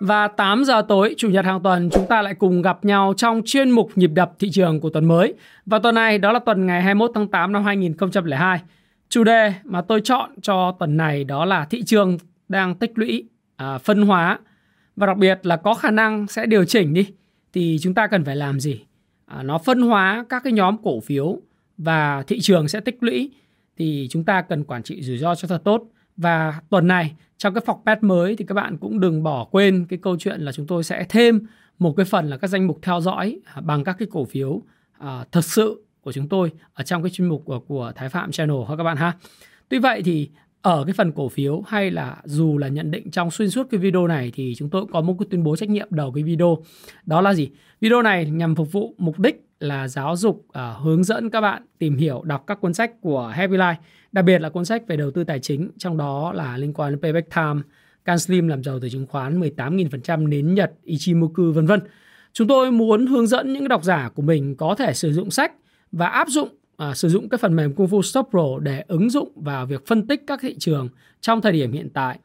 Và 8 giờ tối chủ nhật hàng tuần chúng ta lại cùng gặp nhau trong chuyên mục nhịp đập thị trường của tuần mới. Và tuần này đó là tuần ngày 21 tháng 8 năm 2002. Chủ đề mà tôi chọn cho tuần này đó là thị trường đang tích lũy, à, phân hóa và đặc biệt là có khả năng sẽ điều chỉnh đi. Thì chúng ta cần phải làm gì? À, nó phân hóa các cái nhóm cổ phiếu và thị trường sẽ tích lũy thì chúng ta cần quản trị rủi ro cho thật tốt. Và tuần này trong cái phòng pet mới thì các bạn cũng đừng bỏ quên cái câu chuyện là chúng tôi sẽ thêm một cái phần là các danh mục theo dõi à, bằng các cái cổ phiếu à, thật sự của chúng tôi ở trong cái chuyên mục của, của Thái Phạm Channel ha các bạn ha. Tuy vậy thì ở cái phần cổ phiếu hay là dù là nhận định trong xuyên suốt cái video này thì chúng tôi cũng có một cái tuyên bố trách nhiệm đầu cái video. Đó là gì? Video này nhằm phục vụ mục đích là giáo dục uh, hướng dẫn các bạn tìm hiểu đọc các cuốn sách của Happy Life, đặc biệt là cuốn sách về đầu tư tài chính, trong đó là liên quan đến Payback Time, Can Slim làm giàu từ chứng khoán 18.000% nến Nhật, Ichimoku vân vân. Chúng tôi muốn hướng dẫn những độc giả của mình có thể sử dụng sách và áp dụng à, sử dụng cái phần mềm Kung Fu Stop Pro để ứng dụng vào việc phân tích các thị trường trong thời điểm hiện tại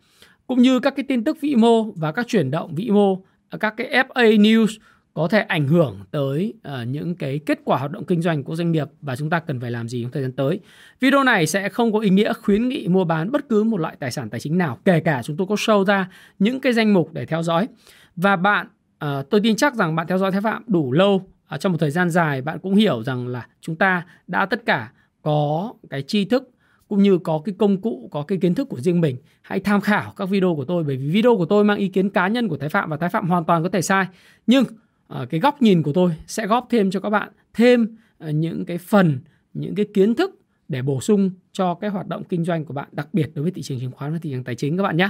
cũng như các cái tin tức vĩ mô và các chuyển động vĩ mô các cái FA news có thể ảnh hưởng tới uh, những cái kết quả hoạt động kinh doanh của doanh nghiệp và chúng ta cần phải làm gì trong thời gian tới. Video này sẽ không có ý nghĩa khuyến nghị mua bán bất cứ một loại tài sản tài chính nào, kể cả chúng tôi có show ra những cái danh mục để theo dõi. Và bạn, uh, tôi tin chắc rằng bạn theo dõi Thái Phạm đủ lâu uh, trong một thời gian dài, bạn cũng hiểu rằng là chúng ta đã tất cả có cái tri thức cũng như có cái công cụ, có cái kiến thức của riêng mình. Hãy tham khảo các video của tôi bởi vì video của tôi mang ý kiến cá nhân của Thái Phạm và Thái Phạm hoàn toàn có thể sai. Nhưng Ờ, cái góc nhìn của tôi sẽ góp thêm cho các bạn thêm ờ, những cái phần những cái kiến thức để bổ sung cho cái hoạt động kinh doanh của bạn đặc biệt đối với thị trường chứng khoán và thị trường tài chính các bạn nhé.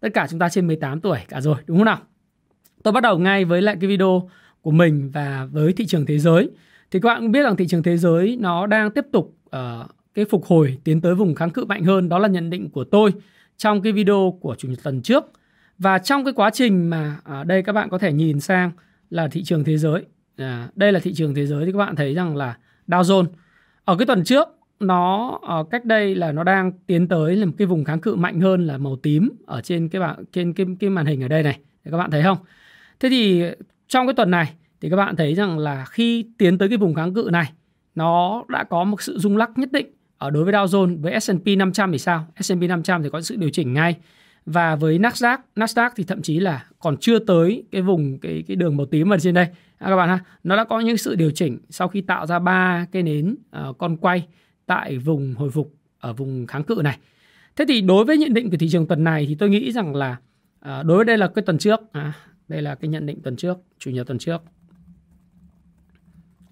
Tất cả chúng ta trên 18 tuổi cả rồi đúng không nào? Tôi bắt đầu ngay với lại cái video của mình và với thị trường thế giới. Thì các bạn cũng biết rằng thị trường thế giới nó đang tiếp tục uh, cái phục hồi tiến tới vùng kháng cự mạnh hơn. Đó là nhận định của tôi trong cái video của chủ nhật tuần trước. Và trong cái quá trình mà ở đây các bạn có thể nhìn sang là thị trường thế giới. À, đây là thị trường thế giới thì các bạn thấy rằng là Dow Jones ở cái tuần trước nó ở cách đây là nó đang tiến tới là một cái vùng kháng cự mạnh hơn là màu tím ở trên cái bảng trên cái cái màn hình ở đây này. Các bạn thấy không? Thế thì trong cái tuần này thì các bạn thấy rằng là khi tiến tới cái vùng kháng cự này nó đã có một sự rung lắc nhất định ở đối với Dow Jones với S&P 500 thì sao? S&P 500 thì có sự điều chỉnh ngay và với Nasdaq Nasdaq thì thậm chí là còn chưa tới cái vùng cái cái đường màu tím ở trên đây à, các bạn ha nó đã có những sự điều chỉnh sau khi tạo ra ba cái nến uh, con quay tại vùng hồi phục ở vùng kháng cự này thế thì đối với nhận định của thị trường tuần này thì tôi nghĩ rằng là uh, đối với đây là cái tuần trước à, đây là cái nhận định tuần trước chủ nhật tuần trước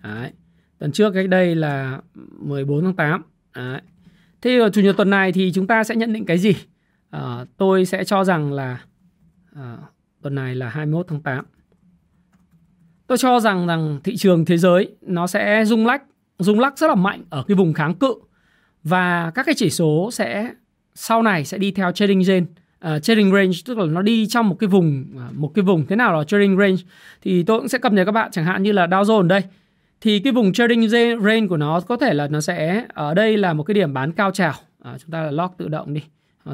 Đấy. tuần trước cách đây là 14 tháng 8 Đấy. thế chủ nhật tuần này thì chúng ta sẽ nhận định cái gì à, tôi sẽ cho rằng là à, tuần này là 21 tháng 8 tôi cho rằng rằng thị trường thế giới nó sẽ rung lắc rung lắc rất là mạnh ở cái vùng kháng cự. Và các cái chỉ số sẽ sau này sẽ đi theo trading range uh, trading range tức là nó đi trong một cái vùng một cái vùng thế nào là trading range. Thì tôi cũng sẽ cập nhật các bạn chẳng hạn như là Dow Jones đây. Thì cái vùng trading range của nó có thể là nó sẽ ở đây là một cái điểm bán cao trào. À, chúng ta là lock tự động đi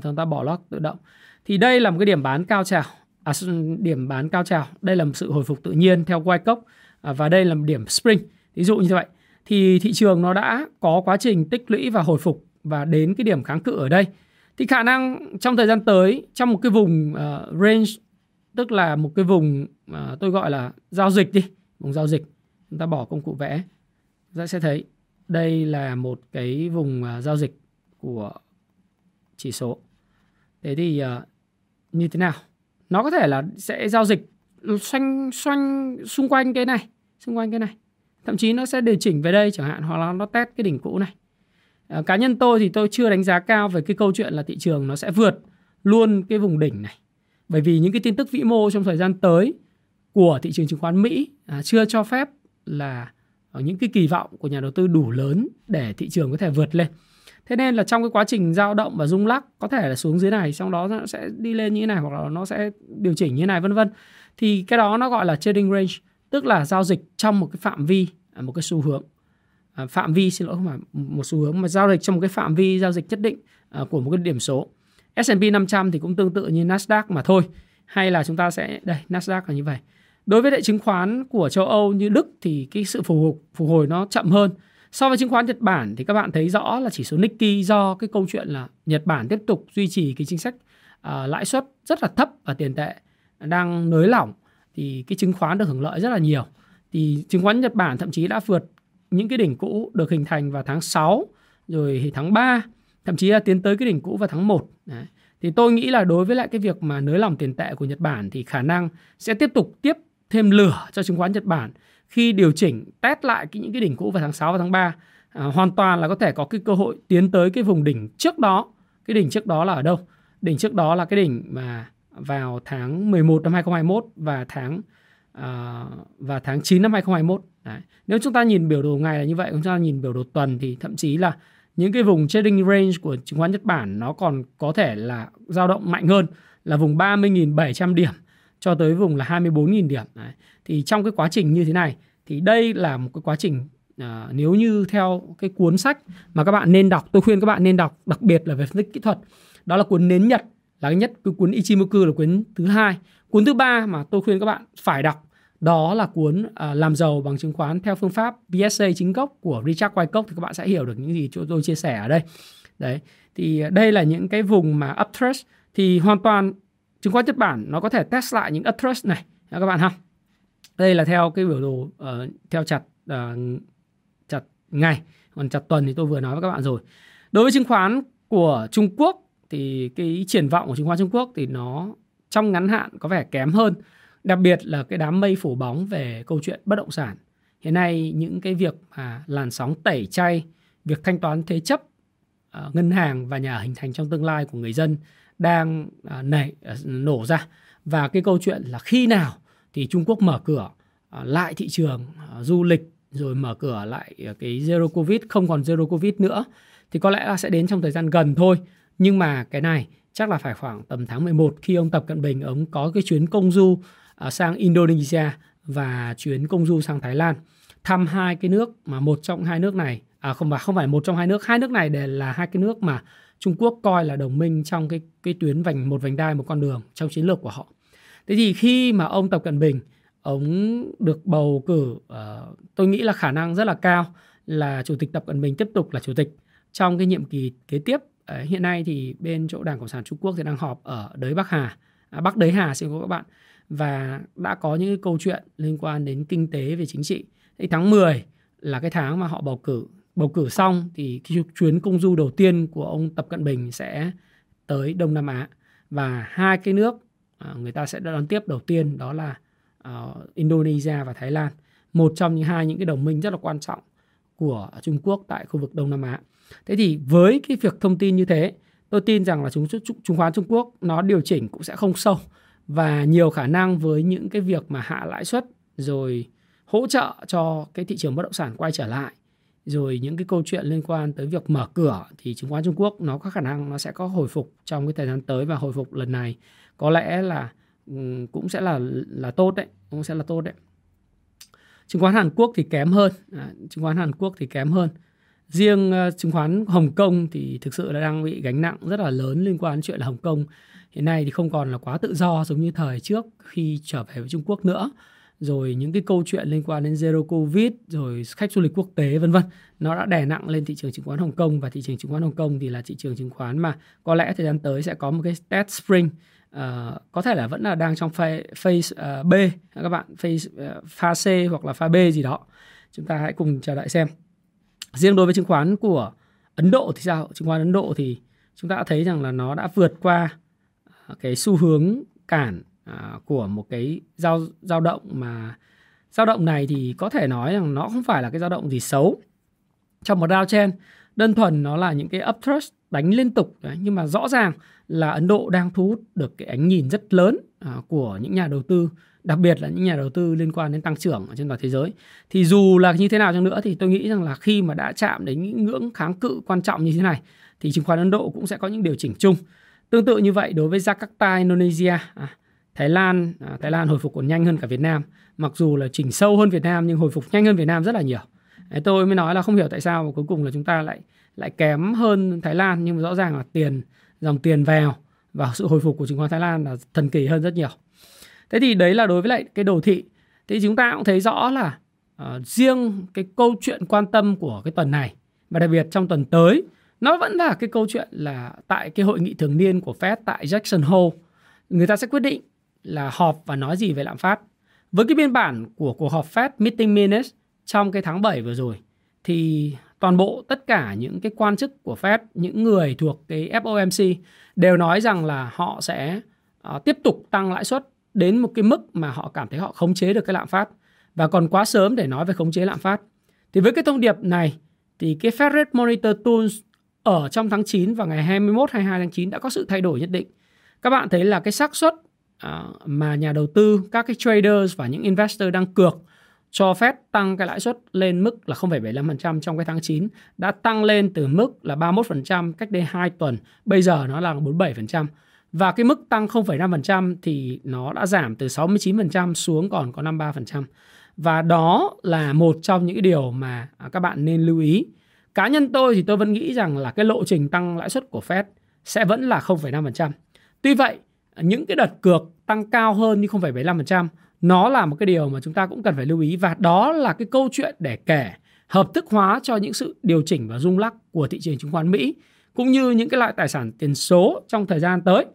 thường ta bỏ lót tự động. Thì đây là một cái điểm bán cao trào. À, điểm bán cao trào. Đây là một sự hồi phục tự nhiên theo Wyckoff à, và đây là một điểm spring. Ví dụ như vậy. Thì thị trường nó đã có quá trình tích lũy và hồi phục và đến cái điểm kháng cự ở đây. Thì khả năng trong thời gian tới trong một cái vùng uh, range tức là một cái vùng uh, tôi gọi là giao dịch đi vùng giao dịch. Chúng ta bỏ công cụ vẽ. Chúng ta sẽ thấy đây là một cái vùng uh, giao dịch của chỉ số. Thế thì uh, như thế nào? Nó có thể là sẽ giao dịch xoanh xoanh xung quanh cái này xung quanh cái này. Thậm chí nó sẽ điều chỉnh về đây chẳng hạn hoặc là nó test cái đỉnh cũ này. À, cá nhân tôi thì tôi chưa đánh giá cao về cái câu chuyện là thị trường nó sẽ vượt luôn cái vùng đỉnh này. Bởi vì những cái tin tức vĩ mô trong thời gian tới của thị trường chứng khoán Mỹ à, chưa cho phép là ờ, những cái kỳ vọng của nhà đầu tư đủ lớn để thị trường có thể vượt lên thế nên là trong cái quá trình dao động và rung lắc có thể là xuống dưới này trong đó nó sẽ đi lên như thế này hoặc là nó sẽ điều chỉnh như thế này vân vân. Thì cái đó nó gọi là trading range tức là giao dịch trong một cái phạm vi à, một cái xu hướng. À, phạm vi xin lỗi không phải một xu hướng mà giao dịch trong một cái phạm vi giao dịch nhất định à, của một cái điểm số. S&P 500 thì cũng tương tự như Nasdaq mà thôi hay là chúng ta sẽ đây Nasdaq là như vậy. Đối với lại chứng khoán của châu Âu như Đức thì cái sự phục hồi, phục hồi nó chậm hơn so với chứng khoán Nhật Bản thì các bạn thấy rõ là chỉ số Nikkei do cái câu chuyện là Nhật Bản tiếp tục duy trì cái chính sách uh, lãi suất rất là thấp và tiền tệ đang nới lỏng thì cái chứng khoán được hưởng lợi rất là nhiều. Thì chứng khoán Nhật Bản thậm chí đã vượt những cái đỉnh cũ được hình thành vào tháng 6 rồi thì tháng 3 thậm chí là tiến tới cái đỉnh cũ vào tháng 1 Đấy. thì tôi nghĩ là đối với lại cái việc mà nới lỏng tiền tệ của Nhật Bản thì khả năng sẽ tiếp tục tiếp thêm lửa cho chứng khoán Nhật Bản khi điều chỉnh test lại cái, những cái đỉnh cũ vào tháng 6 và tháng 3 à, hoàn toàn là có thể có cái cơ hội tiến tới cái vùng đỉnh trước đó. Cái đỉnh trước đó là ở đâu? Đỉnh trước đó là cái đỉnh mà vào tháng 11 năm 2021 và tháng à, và tháng 9 năm 2021 Đấy. nếu chúng ta nhìn biểu đồ ngày là như vậy chúng ta nhìn biểu đồ tuần thì thậm chí là những cái vùng trading range của chứng khoán Nhật Bản nó còn có thể là dao động mạnh hơn là vùng 30.700 điểm cho tới vùng là 24.000 điểm. Đấy. Thì trong cái quá trình như thế này thì đây là một cái quá trình à, nếu như theo cái cuốn sách mà các bạn nên đọc, tôi khuyên các bạn nên đọc đặc biệt là về phân tích kỹ thuật. Đó là cuốn Nến Nhật là cái nhất, cái cuốn Ichimoku là cuốn thứ hai. Cuốn thứ ba mà tôi khuyên các bạn phải đọc đó là cuốn uh, làm giàu bằng chứng khoán theo phương pháp BSA chính gốc của Richard Wyckoff thì các bạn sẽ hiểu được những gì chỗ tôi chia sẻ ở đây. Đấy. Thì đây là những cái vùng mà uptrend thì hoàn toàn chứng khoán Nhật Bản nó có thể test lại những uptrend này các bạn ha. Đây là theo cái biểu đồ uh, theo chặt uh, chặt ngày, còn chặt tuần thì tôi vừa nói với các bạn rồi. Đối với chứng khoán của Trung Quốc thì cái triển vọng của chứng khoán Trung Quốc thì nó trong ngắn hạn có vẻ kém hơn đặc biệt là cái đám mây phủ bóng về câu chuyện bất động sản hiện nay những cái việc mà làn sóng tẩy chay việc thanh toán thế chấp uh, ngân hàng và nhà hình thành trong tương lai của người dân đang à, nảy à, nổ ra. Và cái câu chuyện là khi nào thì Trung Quốc mở cửa à, lại thị trường du lịch, rồi mở cửa lại cái zero covid, không còn zero covid nữa, thì có lẽ là sẽ đến trong thời gian gần thôi. Nhưng mà cái này chắc là phải khoảng tầm tháng 11 khi ông Tập Cận Bình ông có cái chuyến công du sang Indonesia và chuyến công du sang Thái Lan. Thăm hai cái nước mà một trong hai nước này à không phải không phải một trong hai nước hai nước này đều là hai cái nước mà Trung Quốc coi là đồng minh trong cái cái tuyến vành một vành đai một con đường trong chiến lược của họ. Thế thì khi mà ông Tập Cận Bình ông được bầu cử uh, tôi nghĩ là khả năng rất là cao là chủ tịch Tập Cận Bình tiếp tục là chủ tịch trong cái nhiệm kỳ kế tiếp. Uh, hiện nay thì bên chỗ Đảng Cộng sản Trung Quốc thì đang họp ở đới Bắc Hà, à, Bắc đới Hà xin các bạn và đã có những câu chuyện liên quan đến kinh tế về chính trị. Thì tháng 10 là cái tháng mà họ bầu cử. Bầu cử xong thì cái chuyến công du đầu tiên của ông Tập Cận Bình sẽ tới Đông Nam Á và hai cái nước à, người ta sẽ đón tiếp đầu tiên đó là à, Indonesia và Thái Lan. Một trong những hai những cái đồng minh rất là quan trọng của Trung Quốc tại khu vực Đông Nam Á. Thế thì với cái việc thông tin như thế, tôi tin rằng là chúng chứng khoán Trung Quốc nó điều chỉnh cũng sẽ không sâu và nhiều khả năng với những cái việc mà hạ lãi suất rồi hỗ trợ cho cái thị trường bất động sản quay trở lại rồi những cái câu chuyện liên quan tới việc mở cửa thì chứng khoán Trung Quốc nó có khả năng nó sẽ có hồi phục trong cái thời gian tới và hồi phục lần này. Có lẽ là ừ, cũng sẽ là là tốt đấy cũng sẽ là tốt đấy. Chứng khoán Hàn Quốc thì kém hơn. À, chứng khoán Hàn Quốc thì kém hơn. Riêng uh, chứng khoán Hồng Kông thì thực sự là đang bị gánh nặng rất là lớn liên quan đến chuyện là Hồng Kông. Hiện nay thì không còn là quá tự do giống như thời trước khi trở về với Trung Quốc nữa rồi những cái câu chuyện liên quan đến zero covid rồi khách du lịch quốc tế vân vân. Nó đã đè nặng lên thị trường chứng khoán Hồng Kông và thị trường chứng khoán Hồng Kông thì là thị trường chứng khoán mà có lẽ thời gian tới sẽ có một cái test spring. Uh, có thể là vẫn là đang trong phase, phase uh, B. Các bạn phase uh, pha C hoặc là pha B gì đó. Chúng ta hãy cùng chờ đợi xem. Riêng đối với chứng khoán của Ấn Độ thì sao? Chứng khoán Ấn Độ thì chúng ta đã thấy rằng là nó đã vượt qua cái xu hướng cản à, của một cái giao dao động mà dao động này thì có thể nói rằng nó không phải là cái dao động gì xấu trong một downtrend đơn thuần nó là những cái up thrust đánh liên tục đấy. nhưng mà rõ ràng là Ấn Độ đang thu hút được cái ánh nhìn rất lớn à, của những nhà đầu tư đặc biệt là những nhà đầu tư liên quan đến tăng trưởng ở trên toàn thế giới. Thì dù là như thế nào chăng nữa thì tôi nghĩ rằng là khi mà đã chạm đến những ngưỡng kháng cự quan trọng như thế này thì chứng khoán Ấn Độ cũng sẽ có những điều chỉnh chung. Tương tự như vậy đối với Jakarta, Indonesia, à, Thái Lan, à, Thái Lan hồi phục còn nhanh hơn cả Việt Nam. Mặc dù là chỉnh sâu hơn Việt Nam nhưng hồi phục nhanh hơn Việt Nam rất là nhiều. Đấy, tôi mới nói là không hiểu tại sao mà cuối cùng là chúng ta lại lại kém hơn Thái Lan nhưng mà rõ ràng là tiền dòng tiền vào và sự hồi phục của chứng khoán Thái Lan là thần kỳ hơn rất nhiều. Thế thì đấy là đối với lại cái đồ thị. Thì chúng ta cũng thấy rõ là uh, riêng cái câu chuyện quan tâm của cái tuần này và đặc biệt trong tuần tới nó vẫn là cái câu chuyện là tại cái hội nghị thường niên của Fed tại Jackson Hole người ta sẽ quyết định là họp và nói gì về lạm phát. Với cái biên bản của cuộc họp Fed Meeting Minutes trong cái tháng 7 vừa rồi thì toàn bộ tất cả những cái quan chức của Fed, những người thuộc cái FOMC đều nói rằng là họ sẽ uh, tiếp tục tăng lãi suất đến một cái mức mà họ cảm thấy họ khống chế được cái lạm phát và còn quá sớm để nói về khống chế lạm phát. Thì với cái thông điệp này thì cái Fed Rate Monitor Tools ở trong tháng 9 và ngày 21 22 tháng 9 đã có sự thay đổi nhất định. Các bạn thấy là cái xác suất À, mà nhà đầu tư, các cái traders và những investor đang cược cho phép tăng cái lãi suất lên mức là 0,75% trong cái tháng 9 đã tăng lên từ mức là 31% cách đây 2 tuần, bây giờ nó là 47%. Và cái mức tăng 0,5% thì nó đã giảm từ 69% xuống còn có 53%. Và đó là một trong những điều mà à, các bạn nên lưu ý. Cá nhân tôi thì tôi vẫn nghĩ rằng là cái lộ trình tăng lãi suất của Fed sẽ vẫn là 0,5%. Tuy vậy, những cái đợt cược tăng cao hơn như 0,75% nó là một cái điều mà chúng ta cũng cần phải lưu ý và đó là cái câu chuyện để kể hợp thức hóa cho những sự điều chỉnh và rung lắc của thị trường chứng khoán Mỹ cũng như những cái loại tài sản tiền số trong thời gian tới.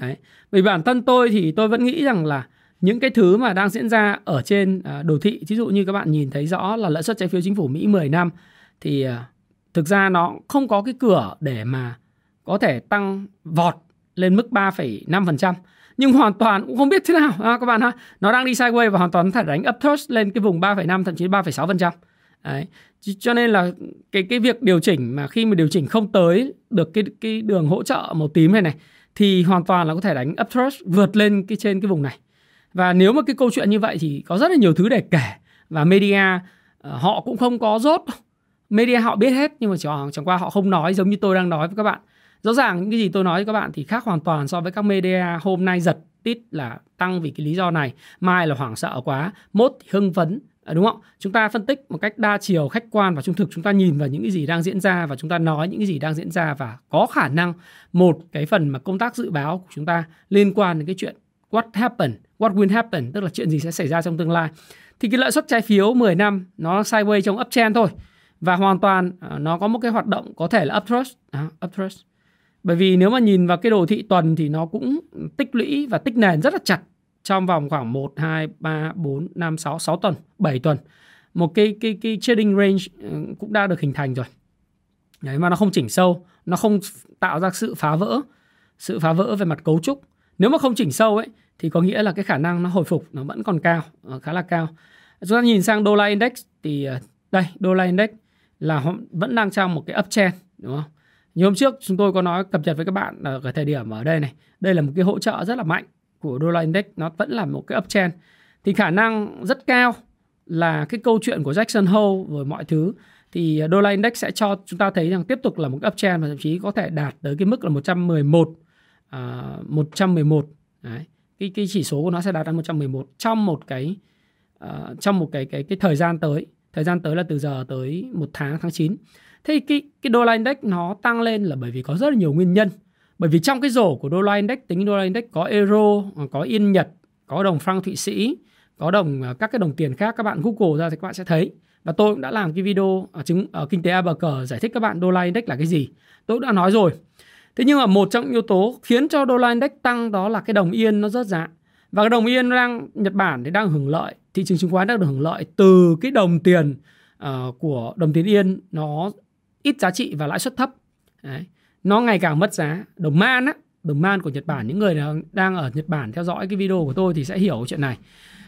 Đấy. Vì bản thân tôi thì tôi vẫn nghĩ rằng là những cái thứ mà đang diễn ra ở trên à, đồ thị, ví dụ như các bạn nhìn thấy rõ là lãi suất trái phiếu chính phủ Mỹ 10 năm thì à, thực ra nó không có cái cửa để mà có thể tăng vọt lên mức 3,5% nhưng hoàn toàn cũng không biết thế nào à, các bạn ha nó đang đi sideways và hoàn toàn thể đánh upthrust lên cái vùng 3,5 thậm chí 3,6% Đấy. Cho nên là cái cái việc điều chỉnh mà khi mà điều chỉnh không tới được cái cái đường hỗ trợ màu tím này này thì hoàn toàn là có thể đánh upthrust vượt lên cái trên cái vùng này. Và nếu mà cái câu chuyện như vậy thì có rất là nhiều thứ để kể và media ờ, họ cũng không có rốt. Media họ biết hết nhưng mà chẳng qua họ không nói giống như tôi đang nói với các bạn. Rõ ràng những cái gì tôi nói với các bạn thì khác hoàn toàn so với các media hôm nay giật tít là tăng vì cái lý do này, mai là hoảng sợ quá, mốt thì hưng phấn, à, đúng không? Chúng ta phân tích một cách đa chiều, khách quan và trung thực, chúng ta nhìn vào những cái gì đang diễn ra và chúng ta nói những cái gì đang diễn ra và có khả năng một cái phần mà công tác dự báo của chúng ta liên quan đến cái chuyện what happen, what will happen, tức là chuyện gì sẽ xảy ra trong tương lai. Thì cái lợi suất trái phiếu 10 năm nó sideways trong uptrend thôi và hoàn toàn à, nó có một cái hoạt động có thể là upthrust, à, upthrust bởi vì nếu mà nhìn vào cái đồ thị tuần thì nó cũng tích lũy và tích nền rất là chặt trong vòng khoảng 1, 2, 3, 4, 5, 6, 6 tuần, 7 tuần. Một cái cái cái trading range ừ, cũng đã được hình thành rồi. Đấy mà nó không chỉnh sâu, nó không tạo ra sự phá vỡ, sự phá vỡ về mặt cấu trúc. Nếu mà không chỉnh sâu ấy thì có nghĩa là cái khả năng nó hồi phục nó vẫn còn cao, ờ, khá là cao. Chúng ta nhìn sang đô la index thì ờ, đây, đô la index là vẫn đang trong một cái uptrend đúng không? Như hôm trước chúng tôi có nói cập nhật với các bạn ở cái thời điểm ở đây này. Đây là một cái hỗ trợ rất là mạnh của đô la index. Nó vẫn là một cái uptrend. Thì khả năng rất cao là cái câu chuyện của Jackson Hole với mọi thứ thì ờ, đô la index sẽ cho chúng ta thấy rằng tiếp tục là một cái uptrend và thậm chí có thể đạt tới cái mức là 111 à, 111 Đấy. Cái cái chỉ số của nó sẽ đạt đến 111 trong một cái uh, trong một cái cái cái thời gian tới. Thời gian tới là từ giờ tới một tháng tháng 9. Thế cái cái đô la index nó tăng lên là bởi vì có rất là nhiều nguyên nhân. Bởi vì trong cái rổ của đô la index tính đô la index có euro, à, có yên Nhật, có đồng franc Thụy Sĩ, có đồng à, các cái đồng tiền khác các bạn Google ra thì các bạn sẽ thấy. Và tôi cũng đã làm cái video ở chứng ở kinh tế ABG giải thích các bạn đô la index là cái gì. Tôi cũng đã nói rồi. Thế nhưng mà một trong những yếu tố khiến cho đô la index tăng đó là cái đồng yên nó rớt giá. Và cái đồng yên đang Nhật Bản thì đang hưởng lợi, thị trường chứng khoán đang được hưởng lợi từ cái đồng tiền uh, của đồng tiền yên nó ít giá trị và lãi suất thấp. Đấy. nó ngày càng mất giá. Đồng man á, đồng man của Nhật Bản, những người đang ở Nhật Bản theo dõi cái video của tôi thì sẽ hiểu chuyện này.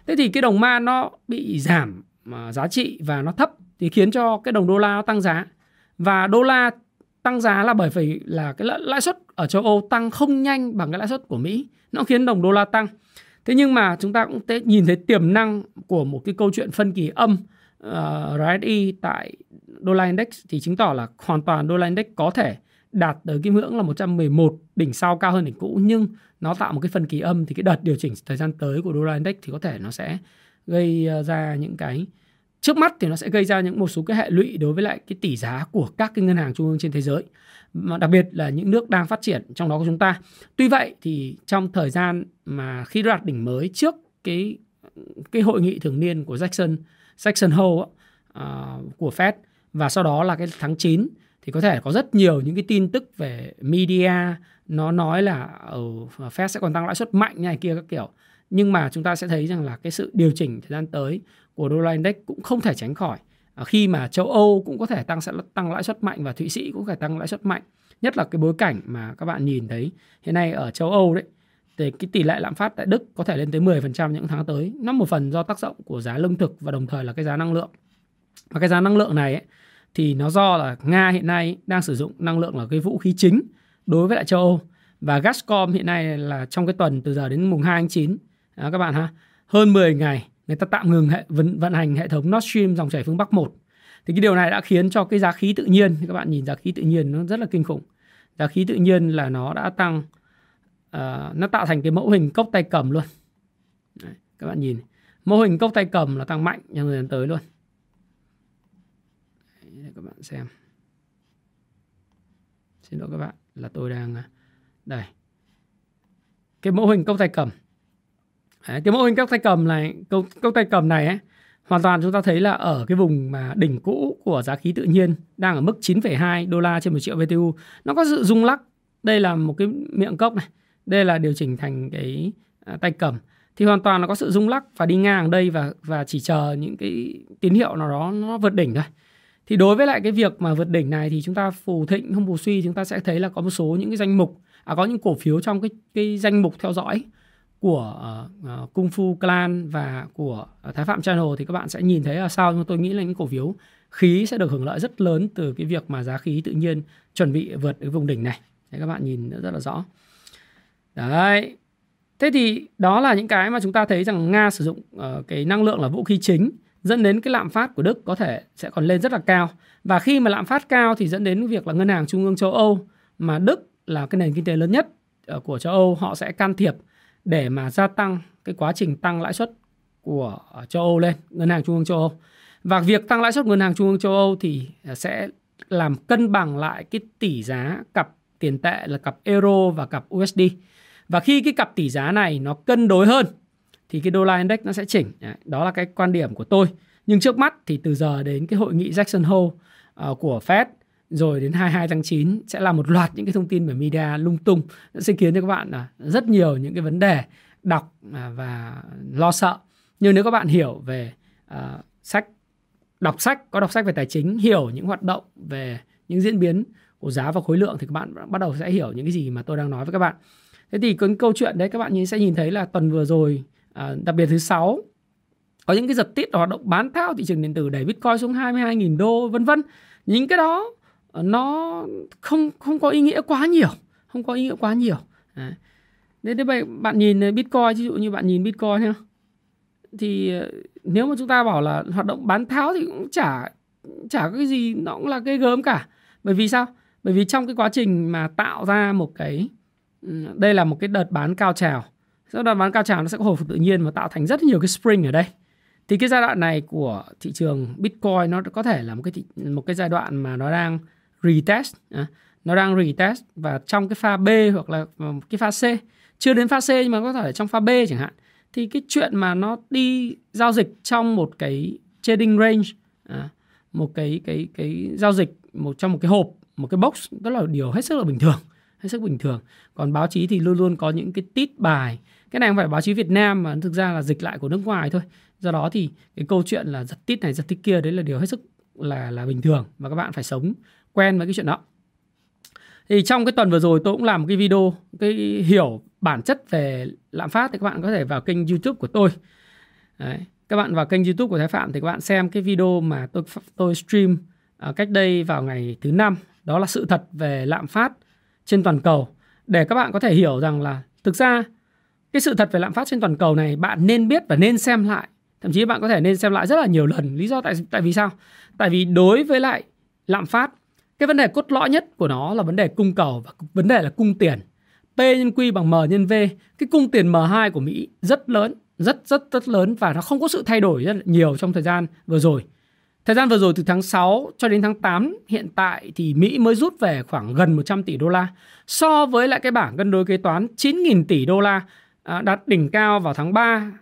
Thế thì cái đồng man nó bị giảm à, giá trị và nó thấp thì khiến cho cái đồng đô la nó tăng giá. Và đô la tăng giá là bởi vì là cái lãi suất ở châu Âu tăng không nhanh bằng cái lãi suất của Mỹ. Nó khiến đồng đô la tăng. Thế nhưng mà chúng ta cũng nhìn thấy tiềm năng của một cái câu chuyện phân kỳ âm Ờ, uh, RSI e tại đô la index thì chứng tỏ là hoàn toàn đô la index có thể đạt tới cái ngưỡng là 111 đỉnh sau cao hơn đỉnh cũ nhưng nó tạo một cái phân kỳ âm thì cái đợt điều chỉnh thời gian tới của đô la index thì có thể nó sẽ gây ờ, ra những cái trước mắt thì nó sẽ gây ra những một số cái hệ lụy đối với lại cái tỷ giá của các cái ngân hàng trung ương trên thế giới mà đặc biệt là những nước đang phát triển trong đó của chúng ta. Tuy vậy thì trong thời gian mà khi đạt đỉnh mới trước cái cái hội nghị thường niên của Jackson Jackson Hole uh, của Fed. Và sau đó là cái tháng 9 thì có thể có rất nhiều những cái tin tức về media nó nói là ở Fed sẽ còn tăng lãi suất mạnh như này kia các kiểu. Nhưng mà chúng ta sẽ thấy rằng là cái sự điều chỉnh thời gian tới của đô la index cũng không thể tránh khỏi. À, khi mà châu Âu cũng có thể tăng sẽ tăng lãi suất mạnh và Thụy Sĩ cũng có thể tăng lãi suất mạnh. Nhất là cái bối cảnh mà các bạn nhìn thấy hiện nay ở châu Âu đấy thì cái tỷ lệ lạm phát tại Đức có thể lên tới 10% những tháng tới. Nó một phần do tác động của giá lương thực và đồng thời là cái giá năng lượng. Và cái giá năng lượng này ấy, thì nó do là Nga hiện nay đang sử dụng năng lượng là cái vũ khí chính đối với lại châu Âu. Và Gazprom hiện nay là trong cái tuần từ giờ đến mùng 2 tháng 9 đó à, các bạn ha hơn 10 ngày người ta tạm ngừng hệ vận, vận hành hệ thống Nord Stream dòng chảy phương Bắc 1 thì cái điều này đã khiến cho cái giá khí tự nhiên các bạn nhìn giá khí tự nhiên nó rất là kinh khủng. Giá khí tự nhiên là nó đã tăng Ờ, nó tạo thành cái mẫu hình cốc tay cầm luôn. Đấy, các bạn nhìn mô hình cốc tay cầm là tăng mạnh trong thời gian tới luôn. Đấy, các bạn xem. Xin lỗi các bạn là tôi đang à, đây. Cái mô hình cốc tay cầm. Đấy, cái mô hình cốc tay cầm này cốc, cốc tay cầm này ấy, hoàn toàn chúng ta thấy là ở cái vùng mà đỉnh cũ của giá khí tự nhiên đang ở mức 9,2 đô la trên một triệu BTU nó có sự rung lắc. Đây là một cái miệng cốc này đây là điều chỉnh thành cái à, tay cầm thì hoàn toàn là có sự rung lắc và đi ngang đây và và chỉ chờ những cái tín hiệu nào đó nó vượt đỉnh thôi thì đối với lại cái việc mà vượt đỉnh này thì chúng ta phù thịnh không phù suy chúng ta sẽ thấy là có một số những cái danh mục à, có những cổ phiếu trong cái cái danh mục theo dõi của uh, Kung Fu Clan và của uh, Thái Phạm Channel thì các bạn sẽ nhìn thấy là sao nhưng tôi nghĩ là những cổ phiếu khí sẽ được hưởng lợi rất lớn từ cái việc mà giá khí tự nhiên chuẩn bị vượt cái vùng đỉnh này. Đấy, các bạn nhìn rất là rõ. Đấy. Thế thì đó là những cái mà chúng ta thấy rằng Nga sử dụng uh, cái năng lượng là vũ khí chính dẫn đến cái lạm phát của Đức có thể sẽ còn lên rất là cao. Và khi mà lạm phát cao thì dẫn đến việc là ngân hàng trung ương châu Âu mà Đức là cái nền kinh tế lớn nhất ờ, của châu Âu họ sẽ can thiệp để mà gia tăng cái quá trình tăng lãi suất của ờ, châu Âu lên, ngân hàng trung ương châu Âu. Và việc tăng lãi suất ngân hàng trung ương châu Âu thì sẽ làm cân bằng lại cái tỷ giá cặp tiền tệ là cặp euro và cặp USD. Và khi cái cặp tỷ giá này nó cân đối hơn thì cái đô la index nó sẽ chỉnh. Đó là cái quan điểm của tôi. Nhưng trước mắt thì từ giờ đến cái hội nghị Jackson Hole uh, của Fed rồi đến 22 tháng 9 sẽ là một loạt những cái thông tin về media lung tung sẽ khiến cho các bạn là rất nhiều những cái vấn đề đọc à, và lo sợ nhưng nếu các bạn hiểu về uh, sách đọc sách có đọc sách về tài chính hiểu những hoạt động về những diễn biến của giá và khối lượng thì các bạn bắt đầu sẽ hiểu những cái gì mà tôi đang nói với các bạn thế thì cái câu chuyện đấy các bạn sẽ nhìn thấy là tuần vừa rồi à, đặc biệt thứ sáu, có những cái giật tít hoạt động bán tháo thị trường điện tử đẩy Bitcoin xuống 22.000 đô, vân vân. Những cái đó ờ, nó không không có ý nghĩa quá nhiều, không có ý nghĩa quá nhiều. Đấy. Thế vậy bạn nhìn ờ, Bitcoin, ví dụ như bạn nhìn Bitcoin nhá. Thì ờ, nếu mà chúng ta bảo là hoạt động bán tháo thì cũng chả chả có cái gì, nó cũng là cái gớm cả. Bởi vì sao? Bởi vì trong cái quá trình mà tạo ra một cái Ừ, đây là một cái đợt bán cao trào. Sau đợt bán cao trào nó sẽ có hồi phục tự nhiên và tạo thành rất nhiều cái spring ở đây. Thì cái giai đoạn này của thị trường Bitcoin nó có thể là một cái thị, một cái giai đoạn mà nó đang retest à, nó đang retest và trong cái pha B hoặc là à, cái pha C. Chưa đến pha C nhưng mà có thể trong pha B chẳng hạn. Thì cái chuyện mà nó đi giao dịch trong một cái trading range à, một cái cái cái giao dịch một trong một cái hộp một cái box đó là điều hết sức là bình thường hết sức bình thường. Còn báo chí thì luôn luôn có những cái tít bài. Cái này không phải báo chí Việt Nam mà thực ra là dịch lại của nước ngoài thôi. Do đó thì cái câu chuyện là giật tít này, giật tít kia đấy là điều hết sức là là bình thường và các bạn phải sống quen với cái chuyện đó. Thì trong cái tuần vừa rồi tôi cũng làm một cái video, cái hiểu bản chất về lạm phát thì các bạn có thể vào kênh YouTube của tôi. Đấy. các bạn vào kênh YouTube của Thái Phạm thì các bạn xem cái video mà tôi tôi stream à, cách đây vào ngày thứ năm. Đó là sự thật về lạm phát trên toàn cầu. Để các bạn có thể hiểu rằng là thực ra, cái sự thật về lạm phát trên toàn cầu này bạn nên biết và nên xem lại. Thậm chí bạn có thể nên xem lại rất là nhiều lần. Lý do tại tại vì sao? Tại vì đối với lại lạm phát, cái vấn đề cốt lõi nhất của nó là vấn đề cung cầu và vấn đề là cung tiền. P nhân Q bằng M nhân V, cái cung tiền M2 của Mỹ rất lớn, rất rất rất lớn và nó không có sự thay đổi rất nhiều trong thời gian vừa rồi. Thời gian vừa rồi từ tháng 6 cho đến tháng 8 hiện tại thì Mỹ mới rút về khoảng gần 100 tỷ đô la so với lại cái bảng cân đối kế toán 9.000 tỷ đô la à, đạt đỉnh cao vào tháng 3,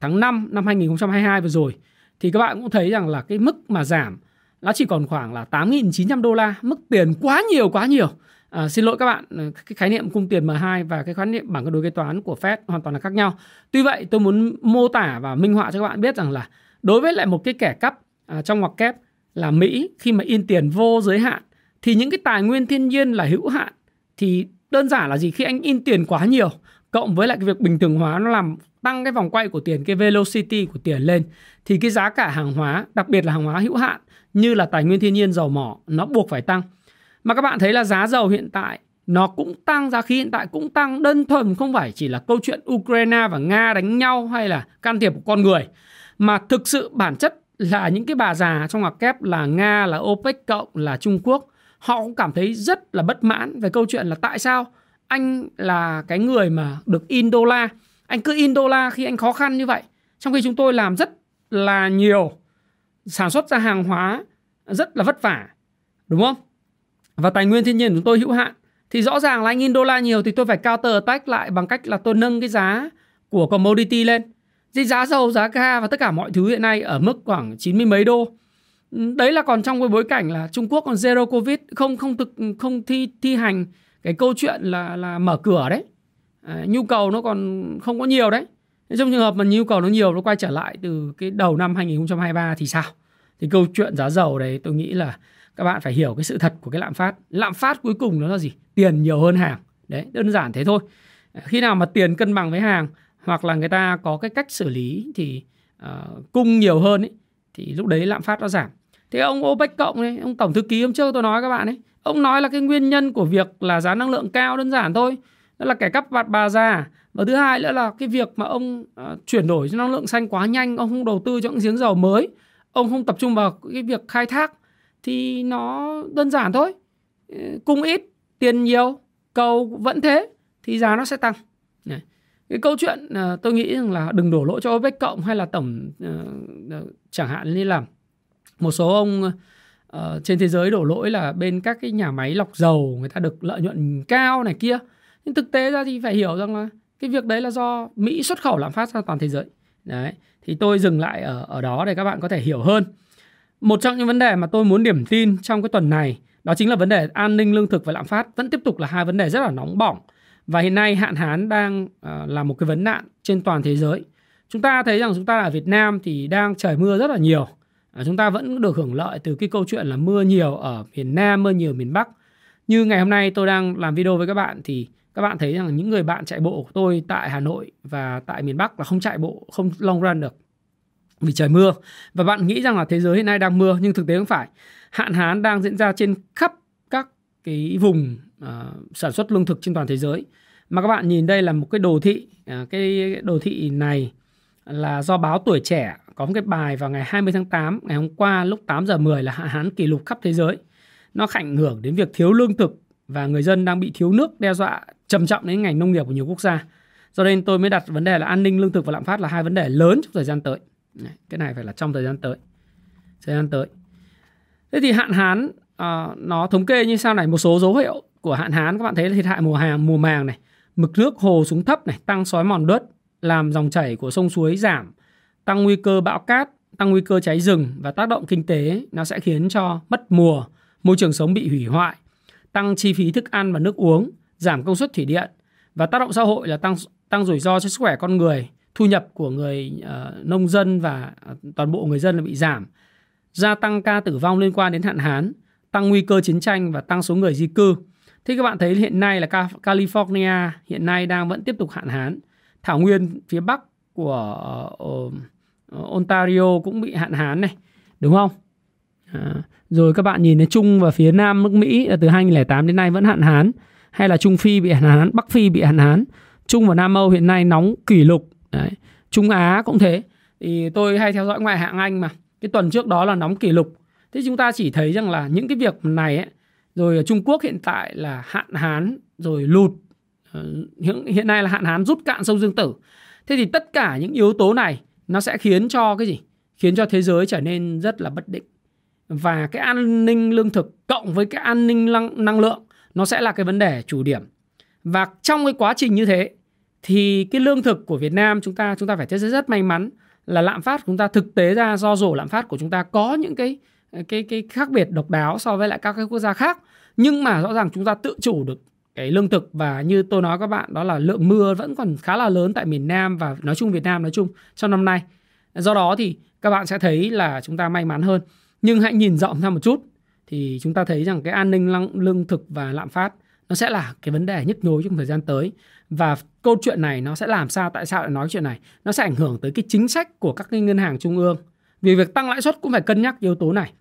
tháng 5 năm 2022 vừa rồi thì các bạn cũng thấy rằng là cái mức mà giảm nó chỉ còn khoảng là 8.900 đô la, mức tiền quá nhiều quá nhiều. À, xin lỗi các bạn, à, cái khái niệm cung tiền M2 và cái khái niệm bảng cân đối kế toán của Fed hoàn toàn là khác nhau. Tuy vậy tôi muốn mô tả và minh họa cho các bạn biết rằng là đối với lại một cái kẻ cắp à, trong ngoặc kép là Mỹ khi mà in tiền vô giới hạn thì những cái tài nguyên thiên nhiên là hữu hạn thì đơn giản là gì? Khi anh in tiền quá nhiều cộng với lại cái việc bình thường hóa nó làm tăng cái vòng quay của tiền cái velocity của tiền lên thì cái giá cả hàng hóa đặc biệt là hàng hóa hữu hạn như là tài nguyên thiên nhiên dầu mỏ nó buộc phải tăng. Mà các bạn thấy là giá dầu hiện tại nó cũng tăng giá khí hiện tại cũng tăng đơn thuần không phải chỉ là câu chuyện Ukraine và Nga đánh nhau hay là can thiệp của con người mà thực sự bản chất là những cái bà già trong ngoặc kép là Nga, là OPEC cộng, là Trung Quốc họ cũng cảm thấy rất là bất mãn về câu chuyện là tại sao anh là cái người mà được in đô la anh cứ in đô la khi anh khó khăn như vậy. Trong khi chúng tôi làm rất là nhiều sản xuất ra hàng hóa rất là vất vả đúng không? Và tài nguyên thiên nhiên chúng tôi hữu hạn. Thì rõ ràng là anh in đô la nhiều thì tôi phải counter attack lại bằng cách là tôi nâng cái giá của commodity lên thì giá dầu, giá ga và tất cả mọi thứ hiện nay ở mức khoảng 90 mấy đô. Ừ, đấy là còn trong cái bối cảnh là Trung Quốc còn zero covid không không thực không thi thi hành cái câu chuyện là là mở cửa đấy. À, nhu cầu nó còn không có nhiều đấy. Trong trường hợp mà nhu cầu nó nhiều nó quay trở lại từ cái đầu năm 2023 thì sao? Thì câu chuyện giá dầu đấy tôi nghĩ là các bạn phải hiểu cái sự thật của cái lạm phát. Lạm phát cuối cùng nó là gì? Tiền nhiều hơn hàng. Đấy, đơn giản thế thôi. À, khi nào mà tiền cân bằng với hàng hoặc là người ta có cái cách xử lý thì uh, cung nhiều hơn ấy, thì lúc đấy lạm phát nó giảm. Thế ông OPEC cộng ấy, ông tổng thư ký hôm trước tôi nói các bạn ấy ông nói là cái nguyên nhân của việc là giá năng lượng cao đơn giản thôi đó là kẻ cắp bạt bà già. Và thứ hai nữa là cái việc mà ông uh, chuyển đổi cho năng lượng xanh quá nhanh ông không đầu tư cho những giếng dầu mới ông không tập trung vào cái việc khai thác thì nó đơn giản thôi. Ờ, cung ít tiền nhiều cầu vẫn thế thì giá nó sẽ tăng. Này cái câu chuyện uh, tôi nghĩ rằng là đừng đổ lỗi cho OPEC cộng hay là tổng uh, chẳng hạn như là một số ông uh, trên thế giới đổ lỗi là bên các cái nhà máy lọc dầu người ta được lợi nhuận cao này kia. Nhưng thực tế ra thì phải hiểu rằng là cái việc đấy là do Mỹ xuất khẩu lạm phát ra toàn thế giới. Đấy thì tôi dừng lại ở ở đó để các bạn có thể hiểu hơn. Một trong những vấn đề mà tôi muốn điểm tin trong cái tuần này đó chính là vấn đề an ninh lương thực và lạm phát vẫn tiếp tục là hai vấn đề rất là nóng bỏng và hiện nay hạn hán đang uh, là một cái vấn nạn trên toàn thế giới. Chúng ta thấy rằng chúng ta ở Việt Nam thì đang trời mưa rất là nhiều. À, chúng ta vẫn được hưởng lợi từ cái câu chuyện là mưa nhiều ở miền Nam, mưa nhiều ở miền Bắc. Như ngày hôm nay tôi đang làm video với các bạn thì các bạn thấy rằng những người bạn chạy bộ của tôi tại Hà Nội và tại miền Bắc là không chạy bộ, không long run được vì trời mưa. Và bạn nghĩ rằng là thế giới hiện nay đang mưa nhưng thực tế không phải. Hạn hán đang diễn ra trên khắp cái vùng uh, sản xuất lương thực trên toàn thế giới. Mà các bạn nhìn đây là một cái đồ thị uh, cái đồ thị này là do báo tuổi trẻ có một cái bài vào ngày 20 tháng 8 ngày hôm qua lúc 8 giờ 10 là hạn hán kỷ lục khắp thế giới. Nó ảnh hưởng đến việc thiếu lương thực và người dân đang bị thiếu nước đe dọa trầm trọng đến ngành nông nghiệp của nhiều quốc gia. Do nên tôi mới đặt vấn đề là an ninh lương thực và lạm phát là hai vấn đề lớn trong thời gian tới. Cái này phải là trong thời gian tới. Thời gian tới. Thế thì hạn hán uh, nó thống kê như sau này một số dấu hiệu của hạn hán các bạn thấy là thiệt hại mùa hàng mùa màng này mực nước hồ xuống thấp này tăng xói mòn đất làm dòng chảy của sông suối giảm tăng nguy cơ bão cát tăng nguy cơ cháy rừng và tác động kinh tế nó sẽ khiến cho mất mùa môi trường sống bị hủy hoại tăng chi phí thức ăn và nước uống giảm công suất thủy điện và tác động xã hội là tăng tăng rủi ro cho sức khỏe con người thu nhập của người uh, nông dân và ờ, toàn bộ người dân là bị giảm gia tăng ca tử vong liên quan đến hạn hán tăng nguy cơ chiến tranh và tăng số người di cư Thế các bạn thấy hiện nay là California hiện nay đang vẫn tiếp tục hạn hán. Thảo nguyên phía bắc của uh, Ontario cũng bị hạn hán này, đúng không? À, rồi các bạn nhìn thấy Trung và phía nam nước Mỹ là từ 2008 đến nay vẫn hạn hán hay là Trung Phi bị hạn hán, Bắc Phi bị hạn hán Trung và Nam Âu hiện nay nóng kỷ lục. Đấy. Trung Á cũng thế. Thì tôi hay theo dõi ngoại hạng Anh mà. Cái tuần trước đó là nóng kỷ lục. Thế chúng ta chỉ thấy rằng là những cái việc này ấy, rồi ở Trung Quốc hiện tại là hạn hán rồi lụt ờ, hiện, hiện nay là hạn hán rút cạn sông Dương Tử. Thế thì tất cả những yếu tố này nó sẽ khiến cho cái gì? Khiến cho thế giới trở nên rất là bất định. Và cái an ninh lương thực cộng với cái an ninh năng, năng lượng nó sẽ là cái vấn đề chủ điểm. Và trong cái quá trình như thế thì cái lương thực của Việt Nam chúng ta chúng ta phải thấy rất, rất may mắn là lạm phát của chúng ta thực tế ra do rổ lạm phát của chúng ta có những cái cái cái khác biệt độc đáo so với lại các cái quốc gia khác. Nhưng mà rõ ràng chúng ta tự chủ được cái lương thực và như tôi nói các bạn, đó là lượng mưa vẫn còn khá là lớn tại miền Nam và nói chung Việt Nam nói chung trong năm nay. Do đó thì các bạn sẽ thấy là chúng ta may mắn hơn. Nhưng hãy nhìn rộng ra một chút thì chúng ta thấy rằng cái an ninh lương thực và lạm phát nó sẽ là cái vấn đề nhức nhối trong thời gian tới. Và câu chuyện này nó sẽ làm sao, tại sao lại nói chuyện này? Nó sẽ ảnh hưởng tới cái chính sách của các cái ngân hàng trung ương. Vì việc tăng lãi suất cũng phải cân nhắc yếu tố này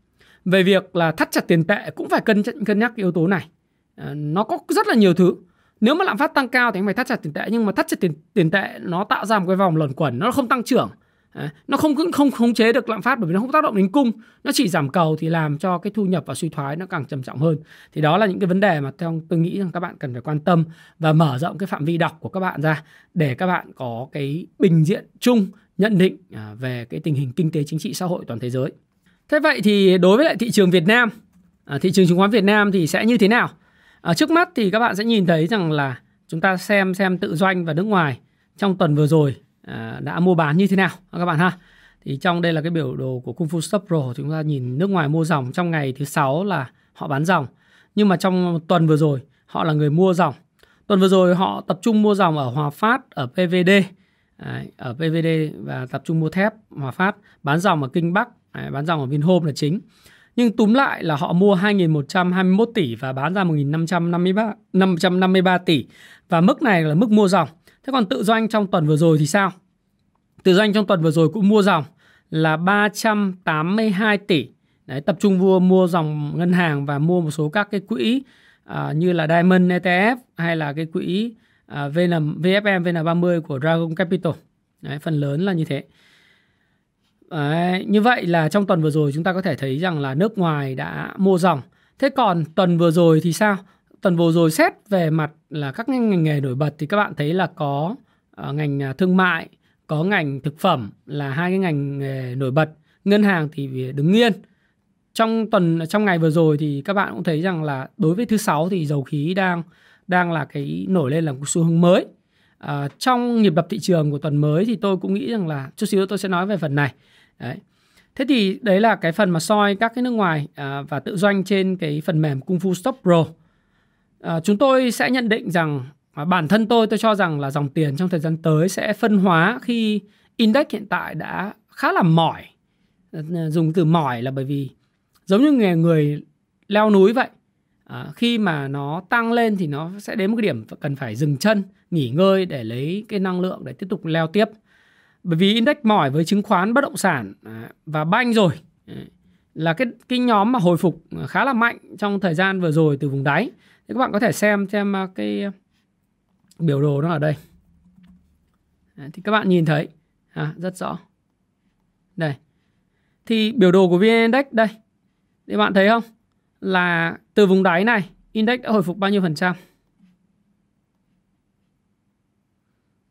về việc là thắt chặt tiền tệ cũng phải cân cân nhắc yếu tố này. À, nó có rất là nhiều thứ. Nếu mà lạm phát tăng cao thì anh phải thắt chặt tiền tệ nhưng mà thắt chặt tiền tiền tệ nó tạo ra một cái vòng luẩn quẩn nó không tăng trưởng. Nó không không không khống chế được lạm phát bởi vì nó không tác động đến cung. Nó chỉ giảm cầu thì làm cho cái thu nhập và suy thoái nó càng trầm trọng hơn. Thì đó là những cái vấn đề mà theo tôi nghĩ rằng các bạn cần phải quan tâm và mở rộng cái phạm vi đọc của các bạn ra để các bạn có cái bình diện chung nhận định à, về cái tình hình kinh tế chính trị xã hội toàn thế giới thế vậy thì đối với lại thị trường Việt Nam à, thị trường chứng khoán Việt Nam thì sẽ như thế nào? À, trước mắt thì các bạn sẽ nhìn thấy rằng là chúng ta xem xem tự doanh và nước ngoài trong tuần vừa rồi À, đã mua bán như thế nào à, các bạn ha? Thì trong đây là cái biểu đồ của Kung Fu Stop Pro chúng ta nhìn nước ngoài mua dòng trong ngày thứ sáu là họ bán dòng. Nhưng mà trong tuần vừa rồi họ là người mua dòng. Tuần vừa rồi họ tập trung mua dòng ở Hòa Phát ở PVD à, ở PVD và tập trung mua thép Hòa Phát bán dòng ở Kinh Bắc Đấy, bán dòng ở Vinhome là chính nhưng túm lại là họ mua 2.121 tỷ và bán ra 1.553 553 tỷ và mức này là mức mua dòng Thế còn tự doanh trong tuần vừa rồi thì sao? Tự doanh trong tuần vừa rồi cũng mua dòng là 382 tỷ. Đấy, tập trung mua mua dòng ngân hàng và mua một số các cái quỹ à, như là Diamond ETF hay là cái quỹ à, VN, VFM VN30 của Dragon Capital. Đấy, phần lớn là như thế. Đấy, như vậy là trong tuần vừa rồi chúng ta có thể thấy rằng là nước ngoài đã mua dòng. Thế còn tuần vừa rồi thì sao? tuần vừa rồi xét về mặt là các ngành nghề nổi bật thì các bạn thấy là có uh, ngành à, thương mại, có ngành thực phẩm là hai cái ngành nghề nổi bật. Ngân hàng thì đứng yên. Trong tuần à, trong ngày vừa rồi thì các bạn cũng thấy rằng là đối với thứ sáu thì dầu khí đang đang là cái nổi lên là một xu hướng mới. À, trong nhịp đập thị trường của tuần mới thì tôi cũng nghĩ rằng là chút xíu tôi sẽ nói về phần này. Đấy. Thế thì đấy là cái phần mà soi các cái nước ngoài à, và tự doanh trên cái phần mềm Kung Fu Stop Pro. À, chúng tôi sẽ nhận định rằng à, bản thân tôi tôi cho rằng là dòng tiền trong thời gian tới sẽ phân hóa khi index hiện tại đã khá là mỏi. À, à dùng từ mỏi là bởi vì giống như người, người leo núi vậy. À, khi mà nó tăng lên thì nó sẽ đến một cái điểm cần phải dừng chân, nghỉ ngơi để lấy cái năng lượng để tiếp tục leo tiếp. Bởi vì index mỏi với chứng khoán bất động sản à, và banh rồi à, là cái cái nhóm mà hồi phục khá là mạnh trong thời gian vừa rồi từ vùng đáy. Thì các bạn có thể xem xem à, cái biểu đồ nó ở đây. Thì các bạn nhìn thấy à, rất rõ. Đây. Thì biểu đồ của VN Index đây. Thì bạn thấy không? Là từ vùng đáy này index đã hồi phục bao nhiêu phần trăm?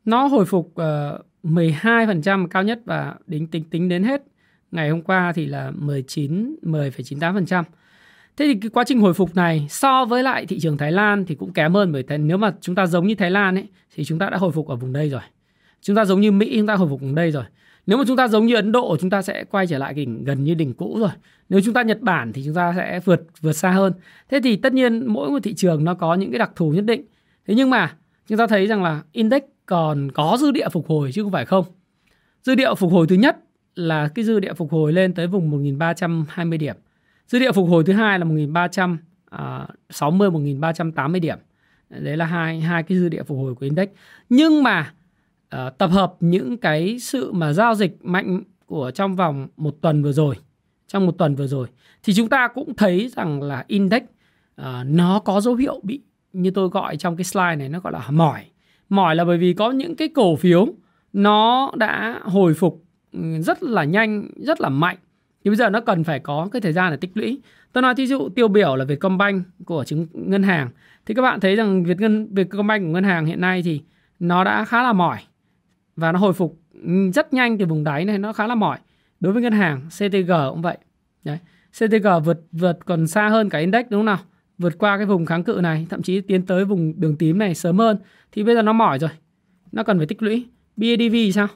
Nó hồi phục uh, 12% cao nhất và đính tính tính đến hết ngày hôm qua thì là 19 10,98%. Thế thì cái quá trình hồi phục này so với lại thị trường Thái Lan thì cũng kém hơn bởi thế nếu mà chúng ta giống như Thái Lan ấy thì chúng ta đã hồi phục ở vùng đây rồi. Chúng ta giống như Mỹ chúng ta hồi phục vùng đây rồi. Nếu mà chúng ta giống như Ấn Độ chúng ta sẽ quay trở lại đỉnh gần như đỉnh cũ rồi. Nếu chúng ta Nhật Bản thì chúng ta sẽ vượt vượt xa hơn. Thế thì tất nhiên mỗi một thị trường nó có những cái đặc thù nhất định. Thế nhưng mà chúng ta thấy rằng là index còn có dư địa phục hồi chứ không phải không. Dư địa phục hồi thứ nhất là cái dư địa phục hồi lên tới vùng 1320 điểm. Dư địa phục hồi thứ hai là 1360 1380 à, điểm. Đấy là hai hai cái dư địa phục hồi của index. Nhưng mà uh, tập hợp những cái sự mà giao dịch mạnh của trong vòng một tuần vừa rồi, trong một tuần vừa rồi thì chúng ta cũng thấy rằng là index uh, nó có dấu hiệu bị như tôi gọi trong cái slide này nó gọi là mỏi Mỏi là bởi vì có những cái cổ phiếu nó đã hồi phục ừ, rất là nhanh, rất là mạnh. Thì bây giờ nó cần phải có cái thời gian để tích lũy. Tôi nói thí dụ tiêu biểu là Vietcombank của chứng ngân hàng. Thì các bạn thấy rằng Việt ngân Vietcombank của ngân hàng hiện nay thì nó đã khá là mỏi và nó hồi phục ừ, rất nhanh từ vùng đáy này nó khá là mỏi. Đối với ngân hàng CTG cũng vậy. Đấy. CTG vượt vượt còn xa hơn cả index đúng không nào? Vượt qua cái vùng kháng cự này, thậm chí tiến tới vùng đường tím này sớm hơn thì bây giờ nó mỏi rồi. Nó cần phải tích lũy. BIDV thì sao?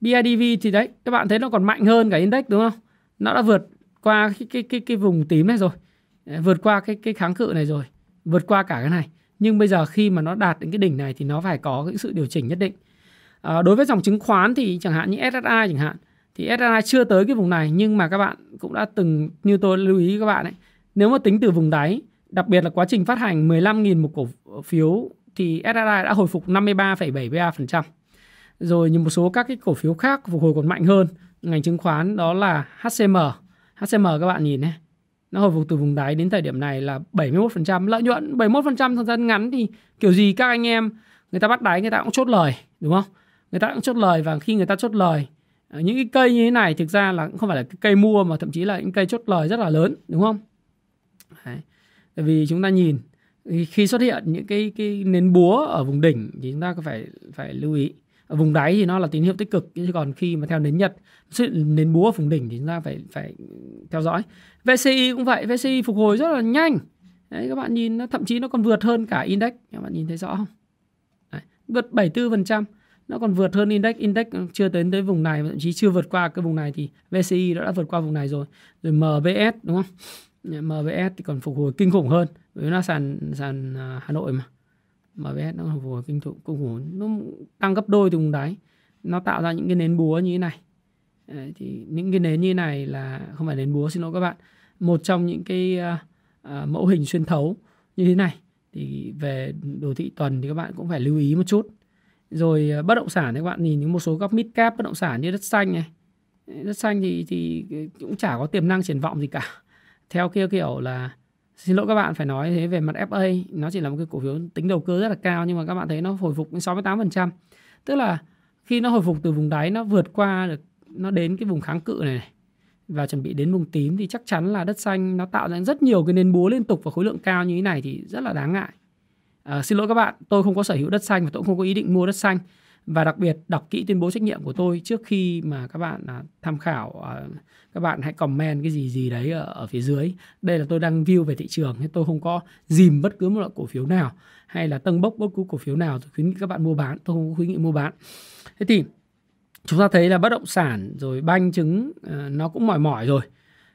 BIDV thì đấy, các bạn thấy nó còn mạnh hơn cả index đúng không? Nó đã vượt qua cái cái cái cái vùng tím này rồi. Vượt qua cái cái kháng cự này rồi, vượt qua cả cái này. Nhưng bây giờ khi mà nó đạt đến cái đỉnh này thì nó phải có cái sự điều chỉnh nhất định. À, đối với dòng chứng khoán thì chẳng hạn như SSI chẳng hạn thì SSI chưa tới cái vùng này nhưng mà các bạn cũng đã từng như tôi lưu ý các bạn ấy nếu mà tính từ vùng đáy đặc biệt là quá trình phát hành 15.000 một cổ phiếu thì SSI đã hồi phục 53,73% rồi như một số các cái cổ phiếu khác phục hồi còn mạnh hơn. Ngành chứng khoán đó là HCM HCM các bạn nhìn này nó hồi phục từ vùng đáy đến thời điểm này là 71% lợi nhuận 71% thời gian ngắn thì kiểu gì các anh em người ta bắt đáy người ta cũng chốt lời đúng không? Người ta cũng chốt lời và khi người ta chốt lời ờ, những cái cây như thế này thực ra là không phải là cái cây mua mà thậm chí là những cây chốt lời rất là lớn đúng không? Đấy. Tại vì chúng ta nhìn khi xuất hiện những cái cái nến búa ở vùng đỉnh thì chúng ta có phải phải lưu ý. Ở vùng đáy thì nó là tín hiệu tích cực chứ còn khi mà theo nến nhật xuất hiện nến búa ở vùng đỉnh thì chúng ta phải phải theo dõi. VCI cũng vậy VCI phục hồi rất là nhanh. Đấy, các bạn nhìn nó thậm chí nó còn vượt hơn cả index. Các bạn nhìn thấy rõ không? Đấy, vượt 74% nó còn vượt hơn index. Index chưa đến tới vùng này thậm chí chưa vượt qua cái vùng này thì VCI đã, đã vượt qua vùng này rồi. Rồi MBS đúng không? Mvs thì còn phục hồi kinh khủng hơn. Vì nó sàn sàn à, Hà Nội mà. Mvs nó phục hồi kinh khủng kinh khủng. Nó tăng gấp đôi từ vùng đáy. Nó tạo ra những cái nến búa như thế này. Đấy, thì những cái nến như thế này là không phải nến búa xin lỗi các bạn. Một trong những cái uh, mẫu hình xuyên thấu như thế này. Thì về đồ thị tuần thì các bạn cũng phải lưu ý một chút. Rồi uh, bất động sản thì các bạn nhìn những một số các mid cap bất động sản như đất xanh này. Đất xanh thì thì cũng chả có tiềm năng triển vọng gì cả theo kia kiểu là xin lỗi các bạn phải nói thế về mặt FA nó chỉ là một cái cổ phiếu tính đầu cơ rất là cao nhưng mà các bạn thấy nó hồi phục đến 68% tức là khi nó hồi phục từ vùng đáy nó vượt qua được nó đến cái vùng kháng cự này, này và chuẩn bị đến vùng tím thì chắc chắn là đất xanh nó tạo ra rất nhiều cái nền búa liên tục và khối lượng cao như thế này thì rất là đáng ngại. À, xin lỗi các bạn, tôi không có sở hữu đất xanh và tôi cũng không có ý định mua đất xanh và đặc biệt đọc kỹ tuyên bố trách nhiệm của tôi trước khi mà các bạn à, tham khảo à, các bạn hãy comment cái gì gì đấy ở, ở phía dưới. Đây là tôi đang view về thị trường nên tôi không có dìm bất cứ một loại cổ phiếu nào hay là tăng bốc bất cứ cổ phiếu nào tôi khuyến nghị các bạn mua bán. Tôi không có khuyến nghị mua bán. Thế thì chúng ta thấy là bất động sản rồi banh chứng à, nó cũng mỏi mỏi rồi.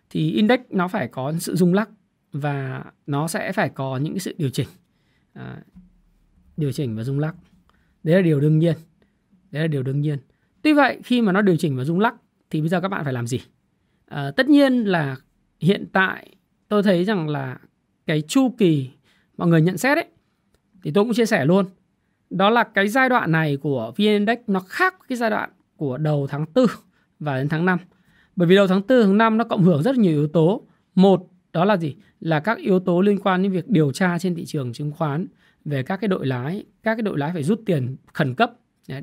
Thì index nó phải có sự rung lắc và nó sẽ phải có những sự điều chỉnh à, điều chỉnh và rung lắc. Đấy là điều đương nhiên đấy là điều đương nhiên tuy vậy khi mà nó điều chỉnh và rung lắc thì bây giờ các bạn phải làm gì À, tất nhiên là hiện tại tôi thấy rằng là cái chu kỳ mọi người nhận xét ấy thì tôi cũng chia sẻ luôn đó là cái giai đoạn này của VN Index nó khác cái giai đoạn của đầu tháng 4 và đến tháng 5. Bởi vì đầu tháng 4 tháng 5 nó cộng hưởng rất nhiều yếu tố. Một đó là gì? Là các yếu tố liên quan đến việc điều tra trên thị trường chứng khoán về các cái đội lái, các cái đội lái phải rút tiền khẩn cấp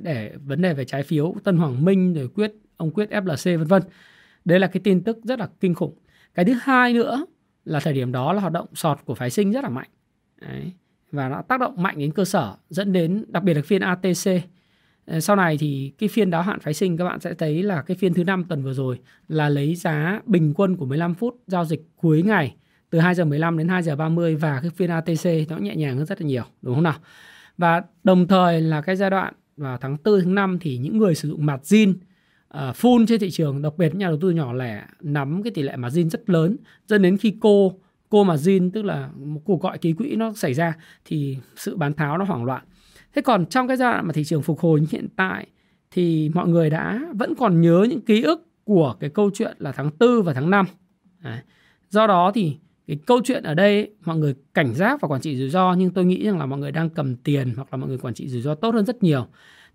để vấn đề về trái phiếu, Tân Hoàng Minh rồi quyết, ông quyết FLC vân vân. đây là cái tin tức rất là kinh khủng. Cái thứ hai nữa là thời điểm đó là hoạt động sọt của phái sinh rất là mạnh. Đấy. Và nó tác động mạnh đến cơ sở, dẫn đến đặc biệt là phiên ATC ờ, sau này thì cái phiên đáo hạn phái sinh, các bạn sẽ thấy là cái phiên thứ năm tuần vừa rồi là lấy giá bình quân của 15 phút giao dịch cuối ngày, từ 2 giờ 15 đến 2 giờ 30 và cái phiên ATC nó nhẹ nhàng hơn rất là nhiều, đúng không nào? Và đồng thời là cái giai đoạn vào tháng 4 tháng 5 thì những người sử dụng margin uh, ờ, full trên thị trường đặc biệt nhà đầu tư nhỏ lẻ nắm cái tỷ lệ margin rất lớn dẫn đến khi cô cô margin tức là một cuộc gọi ký quỹ nó xảy ra thì sự bán tháo nó hoảng loạn Thế còn trong cái giai đoạn mà thị trường phục hồi như hiện tại thì mọi người đã vẫn còn nhớ những ký ức của cái câu chuyện là tháng 4 và tháng 5. Đấy. Do đó thì cái câu chuyện ở đây, mọi người cảnh giác và quản trị rủi ro, nhưng tôi nghĩ rằng là mọi người đang cầm tiền hoặc là mọi người quản trị rủi ro tốt hơn rất nhiều.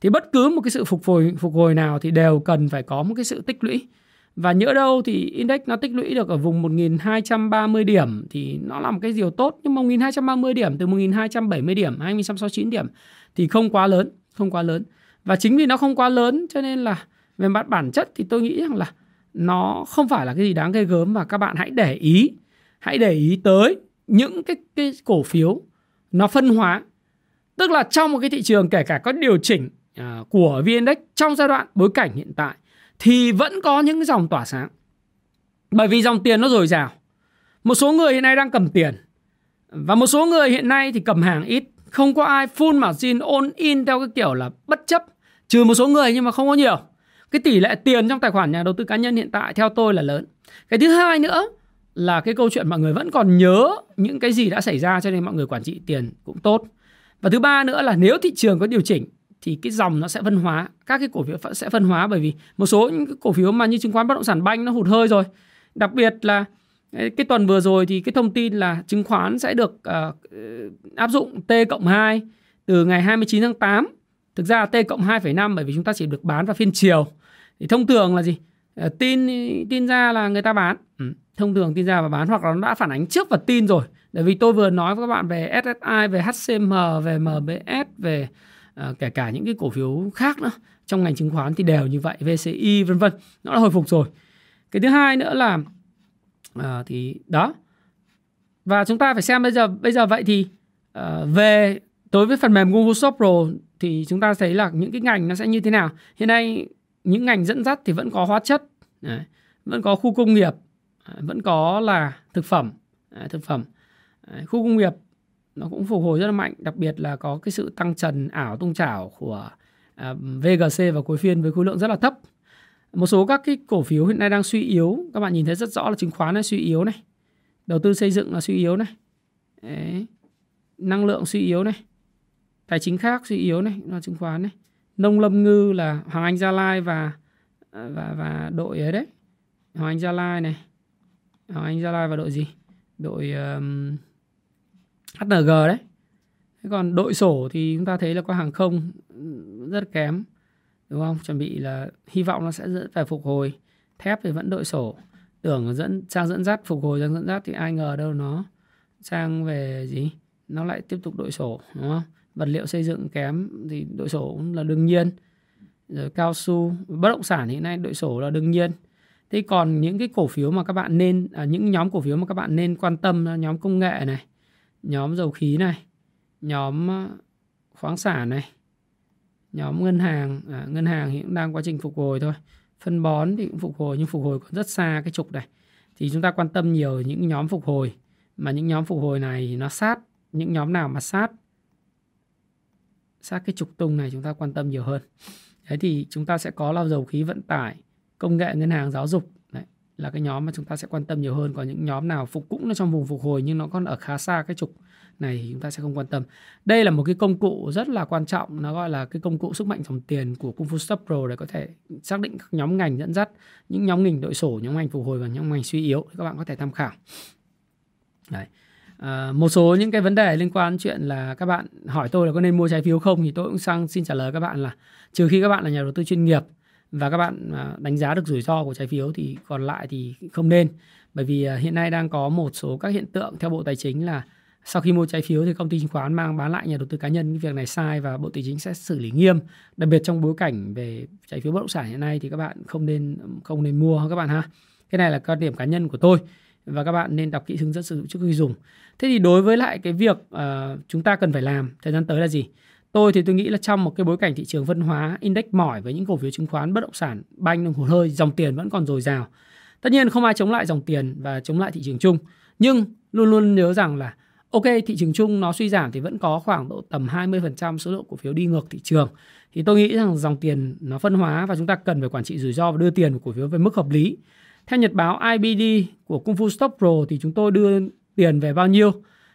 Thì bất cứ một cái sự phục hồi phục hồi nào thì đều cần phải có một cái sự tích lũy. Và nhỡ đâu thì index nó tích lũy được ở vùng 1230 điểm thì nó là một cái điều tốt nhưng mà 1230 điểm, từ 1270 điểm 2169 điểm thì không quá lớn, không quá lớn và chính vì nó không quá lớn cho nên là về mặt bản chất thì tôi nghĩ rằng là nó không phải là cái gì đáng ghê gớm và các bạn hãy để ý hãy để ý tới những cái cái cổ phiếu nó phân hóa. Tức là trong một cái thị trường kể cả có điều chỉnh uh, của VN Index trong giai đoạn bối cảnh hiện tại thì vẫn có những dòng tỏa sáng. Bởi vì dòng tiền nó dồi dào. Một số người hiện nay đang cầm tiền. Và một số người hiện nay thì cầm hàng ít. Không có ai full margin all in theo cái kiểu là bất chấp. Trừ một số người nhưng mà không có nhiều. Cái tỷ lệ tiền trong tài khoản nhà đầu tư cá nhân hiện tại theo tôi là lớn. Cái thứ hai nữa là cái câu chuyện mọi người vẫn còn nhớ những cái gì đã xảy ra cho nên mọi người quản trị tiền cũng tốt. Và thứ ba nữa là nếu thị trường có điều chỉnh thì cái dòng nó sẽ phân hóa các cái cổ phiếu sẽ phân hóa bởi vì một số những cái cổ phiếu mà như chứng khoán bất động sản banh nó hụt hơi rồi. Đặc biệt là cái tuần vừa rồi thì cái thông tin là chứng khoán sẽ được uh, áp dụng T cộng 2 từ ngày 29 tháng 8 thực ra T cộng 2,5 bởi vì chúng ta chỉ được bán vào phiên chiều. Thì thông thường là gì? Uh, tin tin ra là người ta bán. Ừ thông thường tin ra và bán hoặc là nó đã phản ánh trước và tin rồi. Bởi vì tôi vừa nói với các bạn về SSI về HCM về MBS về uh, kể cả những cái cổ phiếu khác nữa trong ngành chứng khoán thì đều như vậy VCI vân vân nó đã hồi phục rồi. Cái thứ hai nữa là uh, thì đó. Và chúng ta phải xem bây giờ bây giờ vậy thì uh, về đối với phần mềm Google Shop Pro thì chúng ta thấy là những cái ngành nó sẽ như thế nào. Hiện nay những ngành dẫn dắt thì vẫn có hóa chất đấy, vẫn có khu công nghiệp À, vẫn có là thực phẩm. À, thực phẩm. À, khu công nghiệp nó cũng phục hồi rất là mạnh, đặc biệt là có cái sự tăng trần ảo tung chảo của VGC và cuối phiên với khối lượng rất là thấp. Một số các cái cổ phiếu hiện nay đang suy yếu. Các bạn nhìn thấy rất rõ là chứng khoán là suy yếu này. Đầu tư xây dựng là suy yếu này. Đấy. năng lượng suy yếu này. Tài chính khác suy yếu này là chứng khoán này. Nông lâm ngư là hoàng anh gia lai và và và đội ấy đấy. Hoàng anh gia lai này hoàng anh gia lai và đội gì? Đội um, hng đấy. Thế còn đội sổ thì chúng ta thấy là có hàng không rất kém đúng không? Chuẩn bị là hy vọng nó sẽ phải phục hồi. Thép thì vẫn đội sổ. Tưởng dẫn sang dẫn dắt phục hồi sang dẫn dắt thì ai ngờ đâu nó sang về gì? Nó lại tiếp tục đội sổ đúng không? Vật liệu xây dựng kém thì đội sổ cũng là đương nhiên. Rồi cao su bất động sản hiện nay đội sổ là đương nhiên thế còn những cái cổ phiếu mà các bạn nên à, những nhóm cổ phiếu mà các bạn nên quan tâm là nhóm công nghệ này nhóm dầu khí này nhóm à, khoáng sản này nhóm ngân hàng à, ngân hàng hiện đang quá trình phục hồi thôi. Phân bón thì cũng phục hồi nhưng phục hồi còn rất xa cái trục này. Thì chúng ta quan tâm nhiều những nhóm phục hồi mà những nhóm phục hồi này nó sát những nhóm nào mà sát sát cái trục tung này chúng ta quan tâm nhiều hơn. Thế thì chúng ta sẽ có là dầu khí vận tải công nghệ ngân hàng giáo dục đấy là cái nhóm mà chúng ta sẽ quan tâm nhiều hơn còn những nhóm nào phục cũng nó trong vùng phục hồi nhưng nó còn ở khá xa cái trục này thì chúng ta sẽ không quan tâm. Đây là một cái công cụ rất là quan trọng, nó gọi là cái công cụ sức mạnh dòng tiền của Kung Fu Stop Pro để có thể xác định các nhóm ngành dẫn dắt, những nhóm ngành đội sổ, nhóm ngành phục hồi và nhóm ngành suy yếu các bạn có thể tham khảo. Đấy. À, một số những cái vấn đề liên quan chuyện là các bạn hỏi tôi là có nên mua trái phiếu không thì tôi cũng sang xin trả lời các bạn là trừ khi các bạn là nhà đầu tư chuyên nghiệp và các bạn à, đánh giá được rủi ro của trái phiếu thì còn lại thì không nên. Bởi vì à, hiện nay đang có một số các hiện tượng theo Bộ Tài chính là sau khi mua trái phiếu thì công ty chứng khoán mang bán lại nhà đầu tư cá nhân cái việc này sai và bộ tài chính sẽ xử lý nghiêm. Đặc biệt trong bối cảnh về trái phiếu bất động sản hiện nay thì các bạn không nên không nên mua các bạn ha. Cái này là quan điểm cá nhân của tôi và các bạn nên đọc kỹ hướng dẫn sử dụng trước khi dùng. Thế thì đối với lại cái việc uh, chúng ta cần phải làm thời gian tới là gì? Tôi thì tôi nghĩ là trong một cái bối cảnh thị trường phân hóa, index mỏi với những cổ phiếu chứng khoán, bất động sản, banh, đồng hụt hơi dòng tiền vẫn còn dồi dào. Tất nhiên không ai chống lại dòng tiền và chống lại thị trường chung. Nhưng luôn luôn nhớ rằng là, ok, thị trường chung nó suy giảm thì vẫn có khoảng độ tầm 20% số lượng cổ phiếu đi ngược thị trường. Thì tôi nghĩ rằng dòng tiền nó phân hóa và chúng ta cần phải quản trị rủi ro và đưa tiền của cổ phiếu về mức hợp lý. Theo nhật báo IBD của Kung Fu Stock Pro thì chúng tôi đưa tiền về bao nhiêu?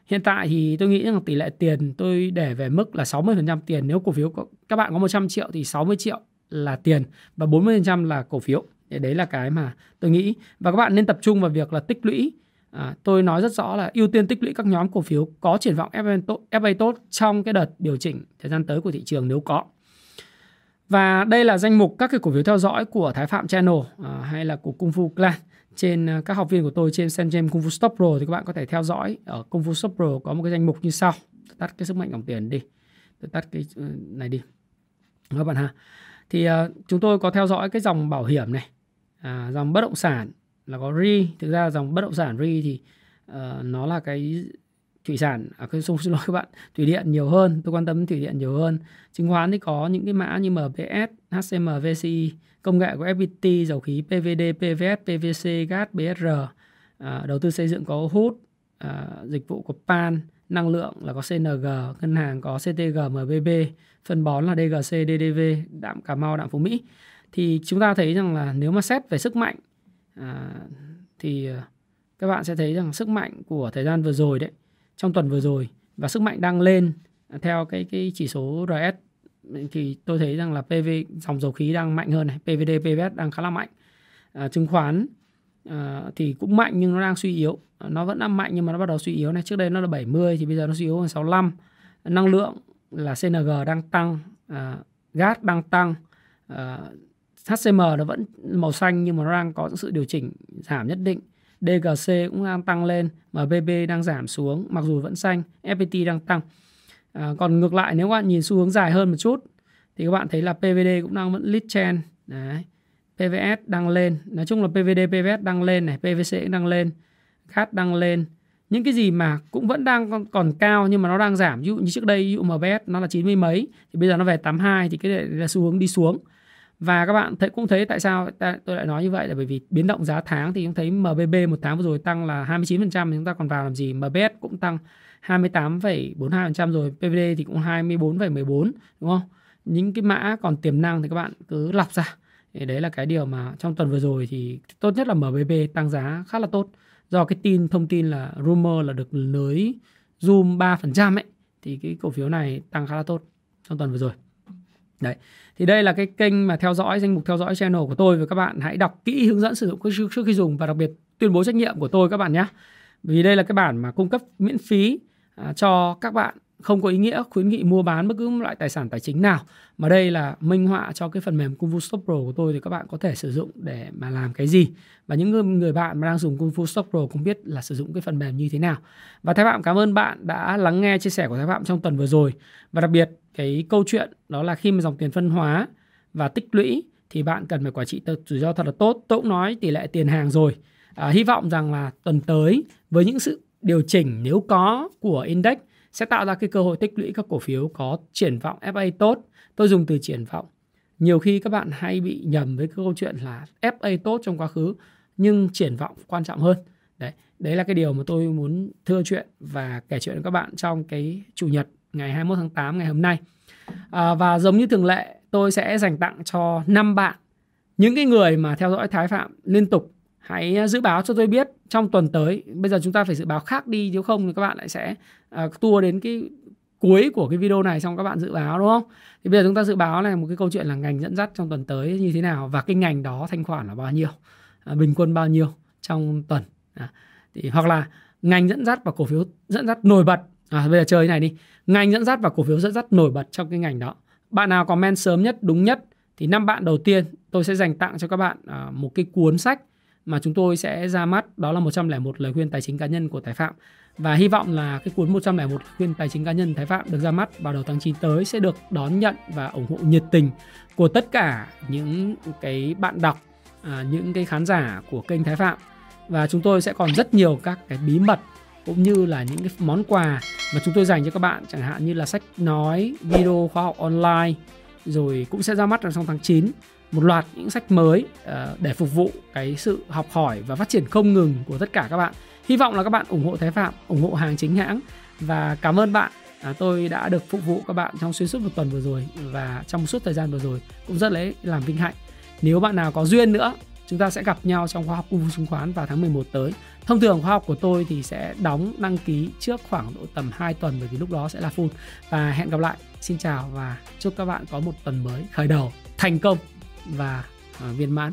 Hiện tại thì tôi nghĩ rằng tỷ lệ tiền tôi để về mức là 60% tiền. Nếu cổ phiếu có, các bạn có 100 triệu thì 60 triệu là tiền và 40% là cổ phiếu. Đấy là cái mà tôi nghĩ. Và các bạn nên tập trung vào việc là tích lũy. À, tôi nói rất rõ là ưu tiên tích lũy các nhóm cổ phiếu có triển vọng FA tốt, FA tốt trong cái đợt điều chỉnh thời gian tới của thị trường nếu có. Và đây là danh mục các cái cổ phiếu theo dõi của Thái Phạm Channel à, hay là của Kung Fu Clan trên ờ, các học viên của tôi trên Senjem Kung Fu Stop Pro thì các bạn có thể theo dõi. Ở Kung Fu Stop Pro có một cái danh mục như sau. Tắt cái sức mạnh dòng tiền đi. tôi tắt cái ờ, này đi. Các bạn ha. Thì uh, chúng tôi có theo dõi cái dòng bảo hiểm này. À, dòng bất động sản là có ri thực ra dòng bất động sản ri thì uh, nó là cái thủy sản à cái xin lỗi các bạn thủy điện nhiều hơn. Tôi quan tâm thủy điện nhiều hơn. Chứng khoán thì có những cái mã như MPS HCM VCI công nghệ của FPT dầu khí PVD PVS PVC gas BSR à, đầu tư xây dựng có hút à, dịch vụ của PAN năng lượng là có CNG ngân hàng có CTG MBB phân bón là DGC DDV đạm Cà Mau đạm Phú Mỹ. Thì chúng ta thấy rằng là nếu mà xét về sức mạnh à, thì à, các bạn sẽ thấy rằng sức mạnh của thời gian vừa rồi đấy trong tuần vừa rồi và sức mạnh đang lên theo cái cái chỉ số RS thì tôi thấy rằng là PV dòng dầu khí đang mạnh hơn này, PVD, PVS đang khá là mạnh. À, chứng khoán à, thì cũng mạnh nhưng nó đang suy yếu. À, nó vẫn đang mạnh nhưng mà nó bắt đầu suy yếu này. Trước đây nó là 70 thì bây giờ nó suy yếu còn 65. Năng lượng là CNG đang tăng, à, gas đang tăng, à, HCM nó vẫn màu xanh nhưng mà nó đang có sự điều chỉnh giảm nhất định. DGC cũng đang tăng lên, MBB đang giảm xuống mặc dù vẫn xanh, FPT đang tăng. À, còn ngược lại nếu các bạn nhìn xu hướng dài hơn một chút thì các bạn thấy là PVD cũng đang vẫn lead trend. Đấy. PVS đang lên, nói chung là PVD, PVS đang lên này, PVC cũng đang lên, GAT đang lên. Những cái gì mà cũng vẫn đang còn, còn cao nhưng mà nó đang giảm. Ví dụ như trước đây ví dụ MBS nó là 90 mấy thì bây giờ nó về 82 thì cái này là xu hướng đi xuống và các bạn thấy cũng thấy tại sao tôi lại nói như vậy là bởi vì biến động giá tháng thì chúng thấy MBB một tháng vừa rồi tăng là 29% thì chúng ta còn vào làm gì MBS cũng tăng 28,42% rồi PVD thì cũng 24,14 đúng không những cái mã còn tiềm năng thì các bạn cứ lọc ra thì đấy là cái điều mà trong tuần vừa rồi thì tốt nhất là MBB tăng giá khá là tốt do cái tin thông tin là rumor là được nới zoom 3% ấy thì cái cổ phiếu này tăng khá là tốt trong tuần vừa rồi Đấy. Thì đây là cái kênh mà theo dõi danh mục theo dõi channel của tôi và các bạn hãy đọc kỹ hướng dẫn sử dụng trước khi dùng và đặc biệt tuyên bố trách nhiệm của tôi các bạn nhé. Vì đây là cái bản mà cung cấp miễn phí À, cho các bạn không có ý nghĩa khuyến nghị mua bán bất cứ loại tài sản tài chính nào. Mà đây là minh họa cho cái phần mềm Kung Fu Stop Pro của tôi thì các bạn có thể sử dụng để mà làm cái gì. Và những người, người bạn mà đang dùng Kung Fu Stop Pro cũng biết là sử dụng cái phần mềm như thế nào. Và Thái Phạm cảm ơn bạn đã lắng nghe chia sẻ của Thái Phạm trong tuần vừa rồi. Và đặc biệt cái câu chuyện đó là khi mà dòng tiền phân hóa và tích lũy thì bạn cần phải quản trị rủi ro thật là tốt. Tôi cũng nói tỷ lệ tiền hàng rồi. À, hy vọng rằng là tuần tới với những sự điều chỉnh nếu có của index sẽ tạo ra cái cơ hội tích lũy các cổ phiếu có triển vọng FA tốt. Tôi dùng từ triển vọng. Nhiều khi các bạn hay bị nhầm với cái câu chuyện là FA tốt trong quá khứ nhưng triển vọng quan trọng hơn. Đấy, đấy là cái điều mà tôi muốn thưa chuyện và kể chuyện với các bạn trong cái chủ nhật ngày 21 tháng 8 ngày hôm nay. À, và giống như thường lệ, tôi sẽ dành tặng cho 5 bạn những cái người mà theo dõi Thái Phạm liên tục hãy à, dự báo cho tôi biết trong tuần tới. Bây giờ chúng ta phải dự báo khác đi nếu không thì các bạn lại sẽ à, uh, tua đến cái cuối của cái video này xong các bạn dự báo đúng không? Thì bây giờ chúng ta dự báo là một cái câu chuyện là ngành dẫn dắt trong tuần tới như thế nào và cái ngành đó thanh khoản là bao nhiêu uh, bình quân bao nhiêu trong tuần. À, thì hoặc là ngành dẫn dắt và cổ phiếu dẫn dắt nổi bật. À, bây giờ chơi này đi. Ngành dẫn dắt và cổ phiếu dẫn dắt nổi bật trong cái ngành đó. Bạn nào comment sớm nhất đúng nhất thì năm bạn đầu tiên tôi sẽ dành tặng cho các bạn uh, một cái cuốn sách mà chúng tôi sẽ ra mắt đó là 101 lời khuyên tài chính cá nhân của Thái Phạm. Và hy vọng là cái cuốn 101 lời khuyên tài chính cá nhân Thái Phạm được ra mắt vào đầu tháng 9 tới sẽ được đón nhận và ủng hộ nhiệt tình của tất cả những cái bạn đọc à, những cái khán giả của kênh Thái Phạm. Và chúng tôi sẽ còn rất nhiều các cái bí mật cũng như là những cái món quà mà chúng tôi dành cho các bạn chẳng hạn như là sách nói video khoa học online rồi cũng sẽ ra mắt trong tháng 9 một loạt những sách mới ờ, để phục vụ cái sự học hỏi và phát triển không ngừng của tất cả các bạn. Hy vọng là các bạn ủng hộ Thái Phạm, ủng hộ hàng chính hãng và cảm ơn bạn. À, tôi đã được phục vụ các bạn trong xuyên suốt một tuần vừa rồi và trong suốt thời gian vừa rồi cũng rất lấy làm vinh hạnh. Nếu bạn nào có duyên nữa, chúng ta sẽ gặp nhau trong khóa học cung chứng khoán vào tháng 11 tới. Thông thường khóa học của tôi thì sẽ đóng đăng ký trước khoảng độ tầm 2 tuần bởi vì lúc đó sẽ là full. Và hẹn gặp lại. Xin chào và chúc các bạn có một tuần mới khởi đầu thành công và à, viên mãn.